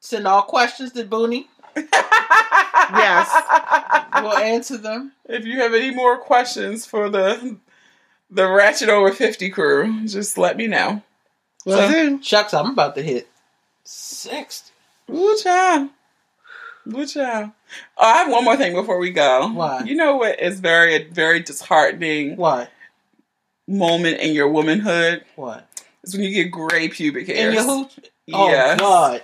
Speaker 2: send all questions to Boonie.
Speaker 3: Yes.
Speaker 2: We'll answer them.
Speaker 1: If you have any more questions for the the Ratchet Over 50 crew, just let me know.
Speaker 3: Will
Speaker 1: So-
Speaker 3: do.
Speaker 2: Shucks, I'm about to hit sixty.
Speaker 1: Ooh, child. Ooh, child. Oh, I have one more thing before we go.
Speaker 2: What?
Speaker 1: You know what is very, very disheartening
Speaker 2: What?
Speaker 1: moment in your womanhood?
Speaker 2: What?
Speaker 1: Is when you get gray pubic hair.
Speaker 2: In your hooch? Oh
Speaker 1: Yes.
Speaker 2: God!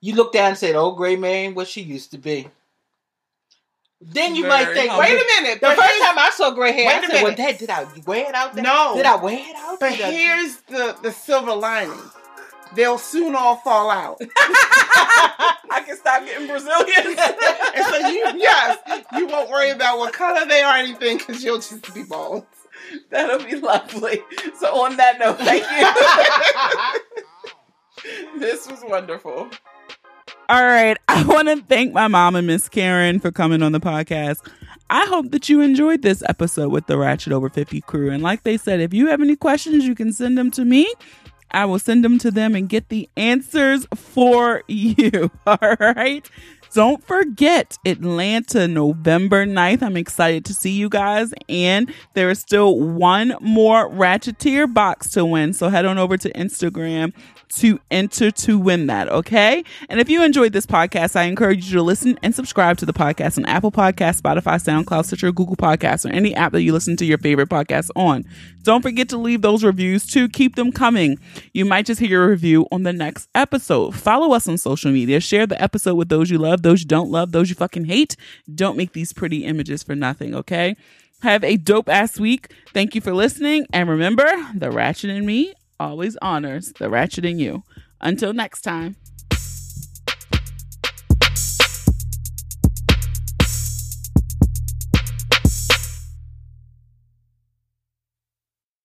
Speaker 2: You look down and say, "Oh, gray man, what she used to be." Then you might think,
Speaker 1: humble.
Speaker 2: "Wait
Speaker 3: Wait
Speaker 2: a
Speaker 3: a minute.
Speaker 2: The first time I saw gray hair,
Speaker 3: Wait
Speaker 2: I
Speaker 3: a
Speaker 2: said, "Well,
Speaker 3: minute.
Speaker 2: Dad, did I wear it out? There?
Speaker 3: No.
Speaker 2: did I wear it out?"
Speaker 3: But here's the, the silver lining. They'll soon all fall out.
Speaker 1: I can stop getting Brazilians.
Speaker 3: And so you, yes, you won't worry about what color they are or anything because you'll just be bald.
Speaker 1: That'll be lovely. So on that note, thank you. this was wonderful.
Speaker 4: All right. I want to thank my mom and Miss Karen for coming on the podcast. I hope that you enjoyed this episode with the Ratchet Over 50 crew. And like they said, if you have any questions, you can send them to me. I will send them to them and get the answers for you. All right. Don't forget Atlanta, November 9th. I'm excited to see you guys. And there is still one more Ratcheteer box to win. So head on over to Instagram to enter to win that, okay? And if you enjoyed this podcast, I encourage you to listen and subscribe to the podcast on Apple Podcasts, Spotify, SoundCloud, Stitcher, Google Podcasts, or any app that you listen to your favorite podcasts on. Don't forget to leave those reviews too. Keep them coming. You might just hear a review on the next episode. Follow us on social media. Share the episode with those you love, those you don't love, those you fucking hate. Don't make these pretty images for nothing, okay? Have a dope ass week. Thank you for listening. And remember, the ratchet in me always honors the ratchet in you. Until next time.